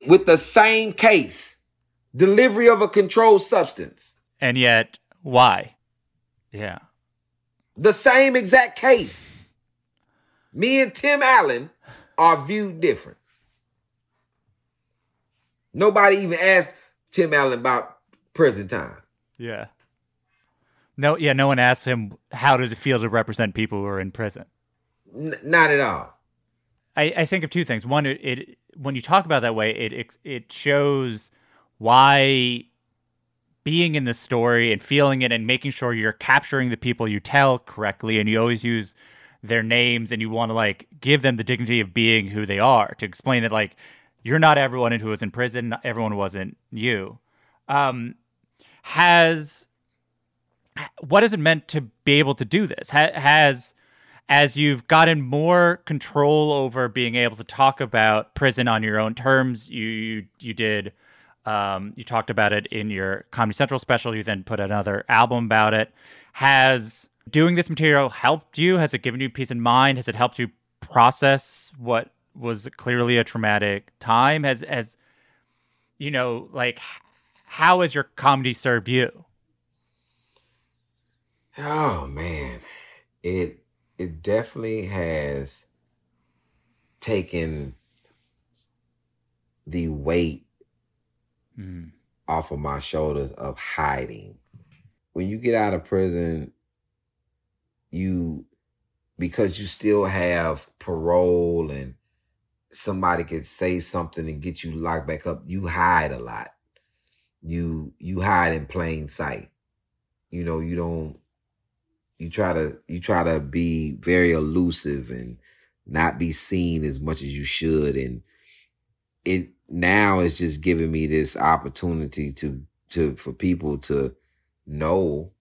S4: with the same case delivery of a controlled substance
S2: And yet, why? Yeah.
S4: The same exact case me and Tim Allen are viewed different nobody even asked Tim Allen about prison time
S2: Yeah. No, yeah, no one asks him how does it feel to represent people who are in prison.
S4: N- not at all
S2: I, I think of two things. One, it, it when you talk about that way, it it shows why being in the story and feeling it and making sure you're capturing the people you tell correctly, and you always use their names and you want to like give them the dignity of being who they are to explain that like you're not everyone who was in prison, everyone wasn't you. Um, has what has it meant to be able to do this? Ha- has as you've gotten more control over being able to talk about prison on your own terms, you you, you did Um, you talked about it in your Comedy Central special. You then put another album about it. Has doing this material helped you? Has it given you peace of mind? Has it helped you process what was clearly a traumatic time? Has has you know like how has your comedy served you?
S4: Oh man, it it definitely has taken the weight
S2: Mm.
S4: off of my shoulders of hiding. When you get out of prison, you because you still have parole and somebody could say something and get you locked back up, you hide a lot. You you hide in plain sight. You know, you don't you try to you try to be very elusive and not be seen as much as you should and it now it's just giving me this opportunity to to for people to know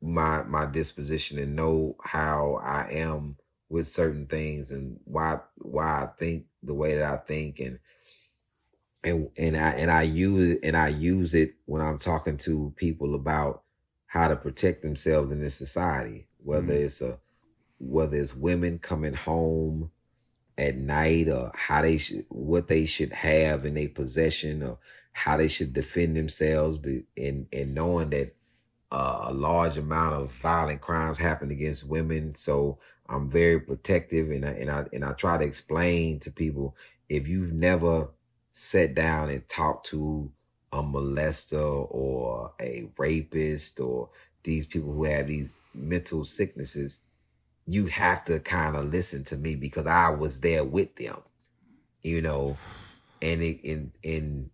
S4: my my disposition and know how I am with certain things and why why I think the way that I think and and and I and I use it and I use it when I'm talking to people about how to protect themselves in this society whether
S2: Mhm.
S4: it's a whether it's women coming home at night or how they should what they should have in their possession or how they should defend themselves and and knowing that uh, a large amount of violent crimes happen against women. So I'm very protective and I, and I and I try to explain to people if you've never sat down and talked to a molester or a rapist or these people who have these mental sicknesses you have to kind of listen to me because I was there with them, you know, and it and and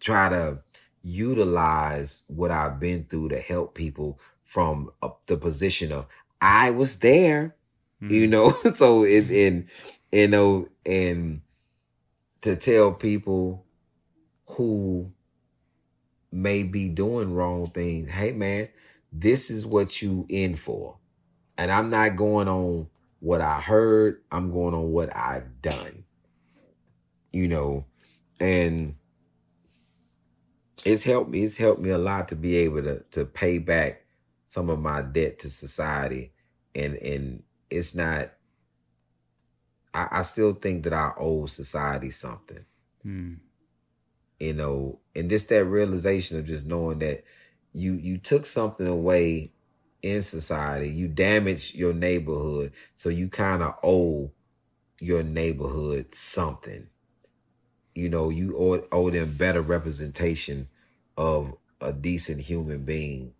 S4: try to utilize what I've been through to help people from a, the position of I was there, you
S2: Mm.
S4: know. so it and you know and to tell people who may be doing wrong things, hey man, this is what you in for and I'm not going on what I heard. I'm going on what I've done. You know, and it's helped me. It's helped me a lot to be able to to pay back some of my debt to society, and and it's not. I, I still think that I owe society something
S2: Mm.
S4: you know and just that realization of just knowing that you you took something away in society you damage your neighborhood so you kind of owe your neighborhood something you know you owe, owe them better representation of a decent human being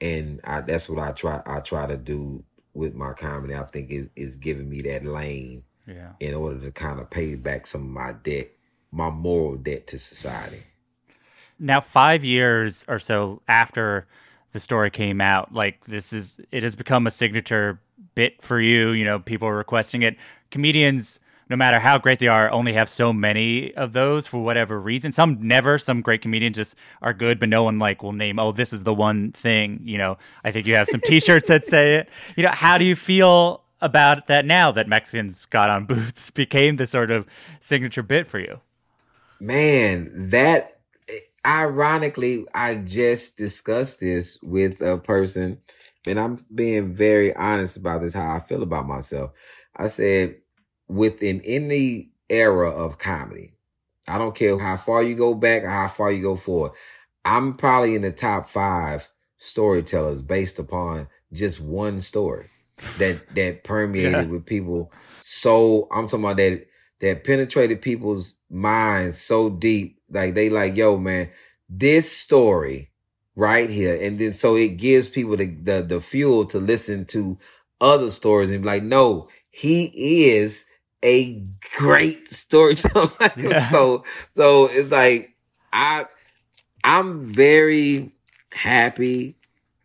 S4: and I, that's what i try i try to do with my comedy i think is is giving me that lane
S2: Yeah.
S4: in order to kind of pay back some of my debt, my moral debt to society.
S2: Now, five years or so after the story came out, like this is, it has become a signature bit for you. You know, people are requesting it. Comedians, no matter how great they are, only have so many of those for whatever reason. Some never. Some great comedians just are good, but no one like will name. Oh, this is the one thing. You know, I think you have some T-shirts that say it. You know, how do you feel about that now that Mexicans got on boots became the sort of signature bit for you?
S4: Man, that ironically, I just discussed this with a person, and I'm being very honest about this, how I feel about myself. I said, within any era of comedy, I don't care how far you go back or how far you go forward, I'm probably in the top five storytellers based upon just one story that that permeated
S2: Yeah.
S4: with people. So I'm talking about that that penetrated people's minds so deep, like they like, yo, man, this story right here, and then so it gives people the the, the fuel to listen to other stories and be like, no, he is a great storyteller.
S2: Yeah.
S4: So so it's like I I'm very happy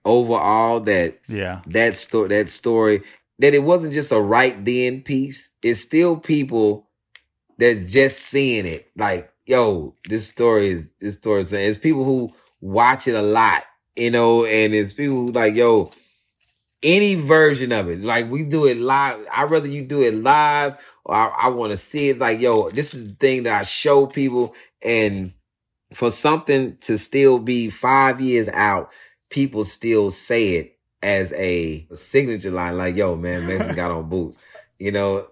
S4: overall that
S2: Yeah.
S4: that story that story that it wasn't just a right then piece. It's still people that's just seeing it. Like, yo, this story is this story is it's people who watch it a lot, you know, and it's people who like, yo, any version of it. Like we do it live. I'd rather you do it live or I, I want to see it like, yo, this is the thing that I show people. And for something to still be five years out, people still say it as a signature line, like, yo, man, Mexican got on boots. You know,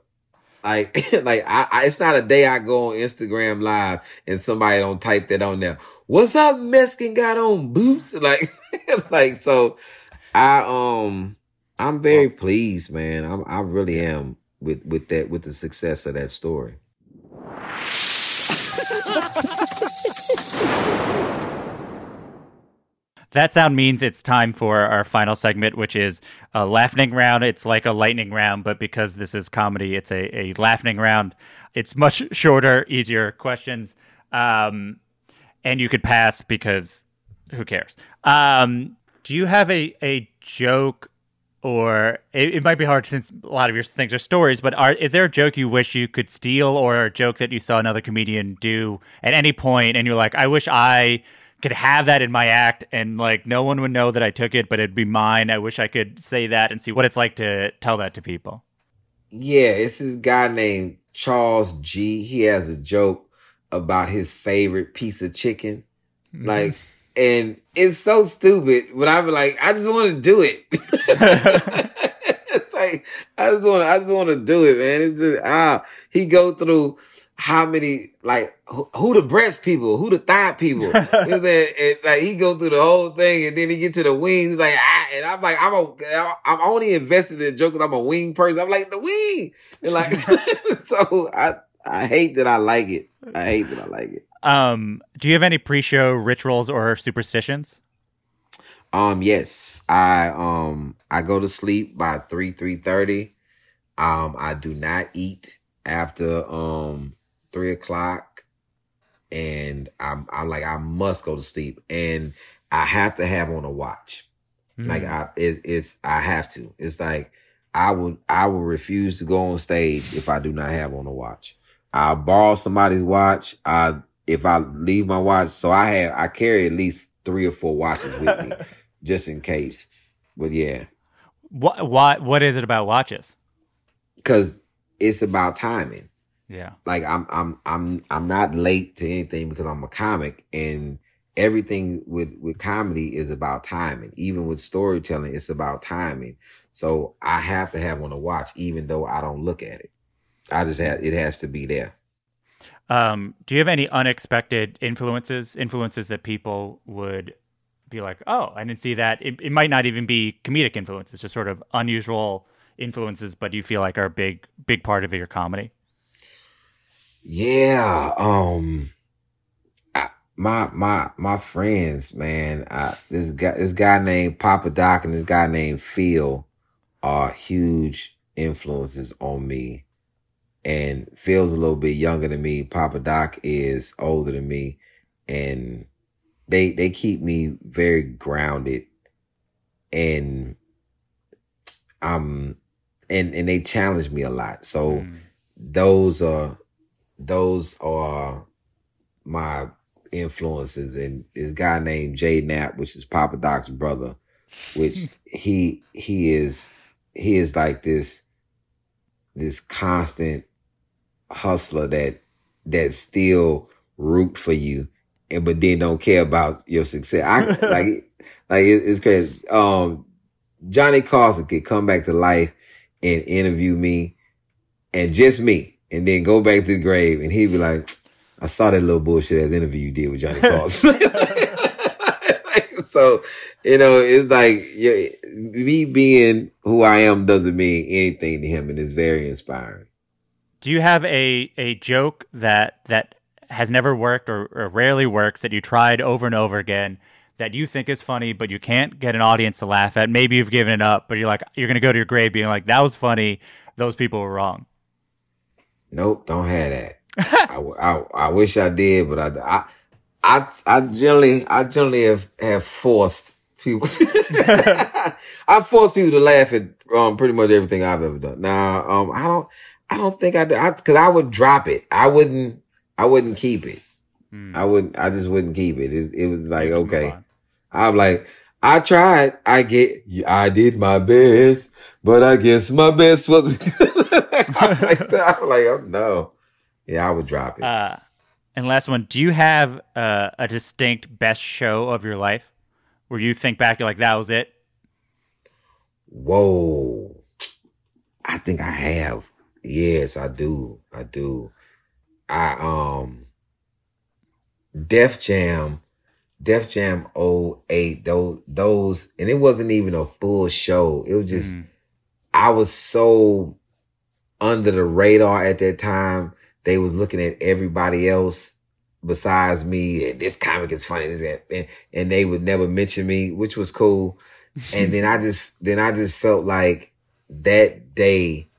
S4: like, like I, I, it's not a day I go on Instagram live and somebody don't type that on there. What's up, Mexican got on boots? Like, like, so I, um, I'm very pleased, man. I'm, I really am with, with that, with the success of that story.
S2: That sound means it's time for our final segment, which is a laughing round. It's like a lightning round, but because this is comedy, it's a, a laughing round. It's much shorter, easier questions. Um, and you could pass because who cares? Um, do you have a, a joke or it, it, might be hard since a lot of your things are stories, but are, is there a joke you wish you could steal or a joke that you saw another comedian do at any point and you're like, I wish I could have that in my act and like no one would know that I took it, but it'd be mine. I wish I could say that and see what it's like to tell that to people.
S4: Yeah, it's this guy named Charles G. He has a joke about his favorite piece of chicken. Mm-hmm. Like, and it's so stupid, but I'm like, I just want to do it. it's like, I just want to, I just want to do it, man. It's just, ah, he go through how many like who, who the breast people, who the thigh people. and, and, like he go through the whole thing, and then he get to the wings. Like and I'm like I'm a I'm only invested in the joke because I'm a wing person. I'm like the wing, and like so I I hate that I like it. I hate that I like it.
S2: Um, do you have any pre-show rituals or superstitions?
S4: Um, yes, I um I go to sleep by three three thirty. Um, I do not eat after um three o'clock, and I'm I'm like I must go to sleep, and I have to have on a watch. Mm. Like I it, it's I have to. It's like I would I will refuse to go on stage if I do not have on a watch. I borrow somebody's watch. I if I leave my watch, so I have I carry at least three or four watches with me just in case. But yeah.
S2: What what what is it about watches?
S4: Cuz it's about timing.
S2: Yeah.
S4: Like I'm I'm I'm I'm not late to anything because I'm a comic and everything with with comedy is about timing. Even with storytelling, it's about timing. So I have to have one to watch even though I don't look at it. I just have it has to be there.
S2: Um, do you have any unexpected influences, influences that people would be like, oh, I didn't see that. It, it might not even be comedic influences, just sort of unusual influences, but you feel like are a big, big part of your comedy?
S4: Yeah. Um, I, my, my, my friends, man, I, this guy, this guy named Papa Doc and this guy named Phil are huge influences on me. And Phil's a little bit younger than me. Papa Doc is older than me. And they, they keep me very grounded and, um, and, and they challenge me a lot. So mm. those are, those are my influences and this guy named Jay Knapp, which is Papa Doc's brother, which he he is he is like this this constant hustler that that still root for you and but then don't care about your success. I like like it, it's crazy. Um Johnny Carson could come back to life and interview me and just me and then go back to the grave and he'd be like, I saw that little bullshit ass interview you did with Johnny Carson. so, you know, it's like yeah, me being who I am doesn't mean anything to him and it's very inspiring.
S2: Do you have a, a joke that that has never worked or, or rarely works that you tried over and over again that you think is funny, but you can't get an audience to laugh at? Maybe you've given it up, but you're like, you're going to go to your grave being like, that was funny. Those people were wrong.
S4: Nope, don't have that. I, I, I wish I did, but I, I, I, I generally, I generally have, have forced people. I forced people to laugh at um, pretty much everything I've ever done. Now, um, I don't, I don't think I, I, cause I would drop it. I wouldn't, I wouldn't keep it. Hmm. I wouldn't, I just wouldn't keep it. It, it was like, okay. I'm like, I tried. I get. I did my best, but I guess my best wasn't like that. I'm like, oh no. Yeah, I would drop it.
S2: Uh, and last one, do you have uh, a distinct best show of your life where you think back, you're like, that was it?
S4: Whoa. I think I have. Yes, I do. I do. I um Def Jam, Def Jam 08, those those and it wasn't even a full show. It was just
S2: Mm.
S4: I was so under the radar at that time. They was looking at everybody else besides me, and this comic is funny, this and, and they would never mention me, which was cool. And then I just then I just felt like that day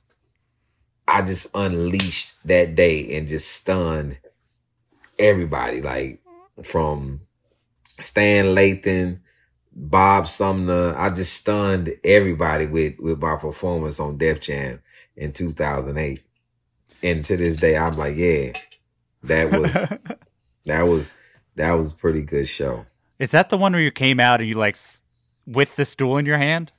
S4: I just unleashed that day and just stunned everybody, like from Stan Lathan, Bob Sumner. I just stunned everybody with with my performance on Def Jam in 2008. And to this day, I'm like, yeah, that was that was that was a pretty good show.
S2: Is that the one where you came out and you like with the stool in your hand?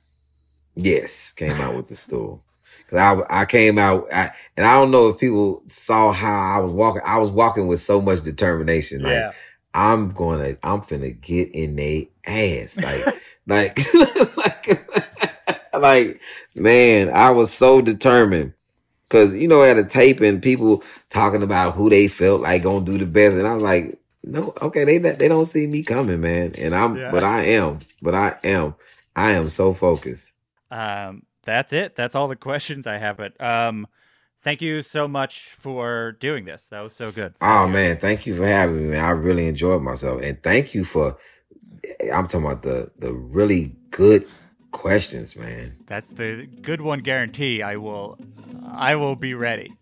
S4: Yes, came out with the stool. Cause I I came out I, and I don't know if people saw how I was walking. I was walking with so much determination. Like I'm gonna I'm finna get in their ass. Like like like like man, I was so determined. Cause you know, at a taping, people talking about who they felt like gonna do the best, and I was like, no, okay, they they don't see me coming, man. And I'm,
S2: Yeah.
S4: but I am, but I am, I am so focused.
S2: Um, that's it. That's all the questions I have. But um, thank you so much for doing this. That was so good.
S4: Oh man, thank you for having me, man. I really enjoyed myself, and thank you for. I'm talking about the the really good questions, man.
S2: That's the good one guarantee. I will I will be ready.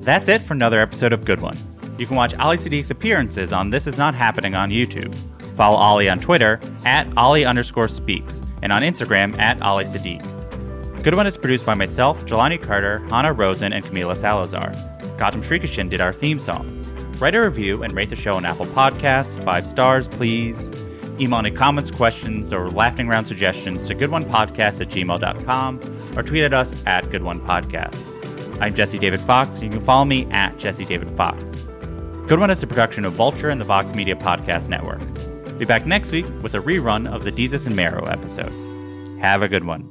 S2: That's it for another episode of Good One. You can watch Ali Siddiq's appearances on This Is Not Happening on YouTube. Follow Ali on Twitter at Ali underscore speaks and on Instagram at Ali Siddiq. Good One is produced by myself, Jelani Carter, Hannah Rosen, and Camila Salazar. Gautam Srikishan did our theme song. Write a review and rate the show on Apple Podcasts. Five stars, please. Email any comments, questions, or laughing round suggestions to goodonepodcast at gmail.com or tweet at us at goodonepodcast. I'm Jesse David Fox, and you can follow me at Jesse David Fox. Good One is a production of Vulture and the Vox Media Podcast Network. Be back next week with a rerun of the Jesus and Marrow episode. Have a good one.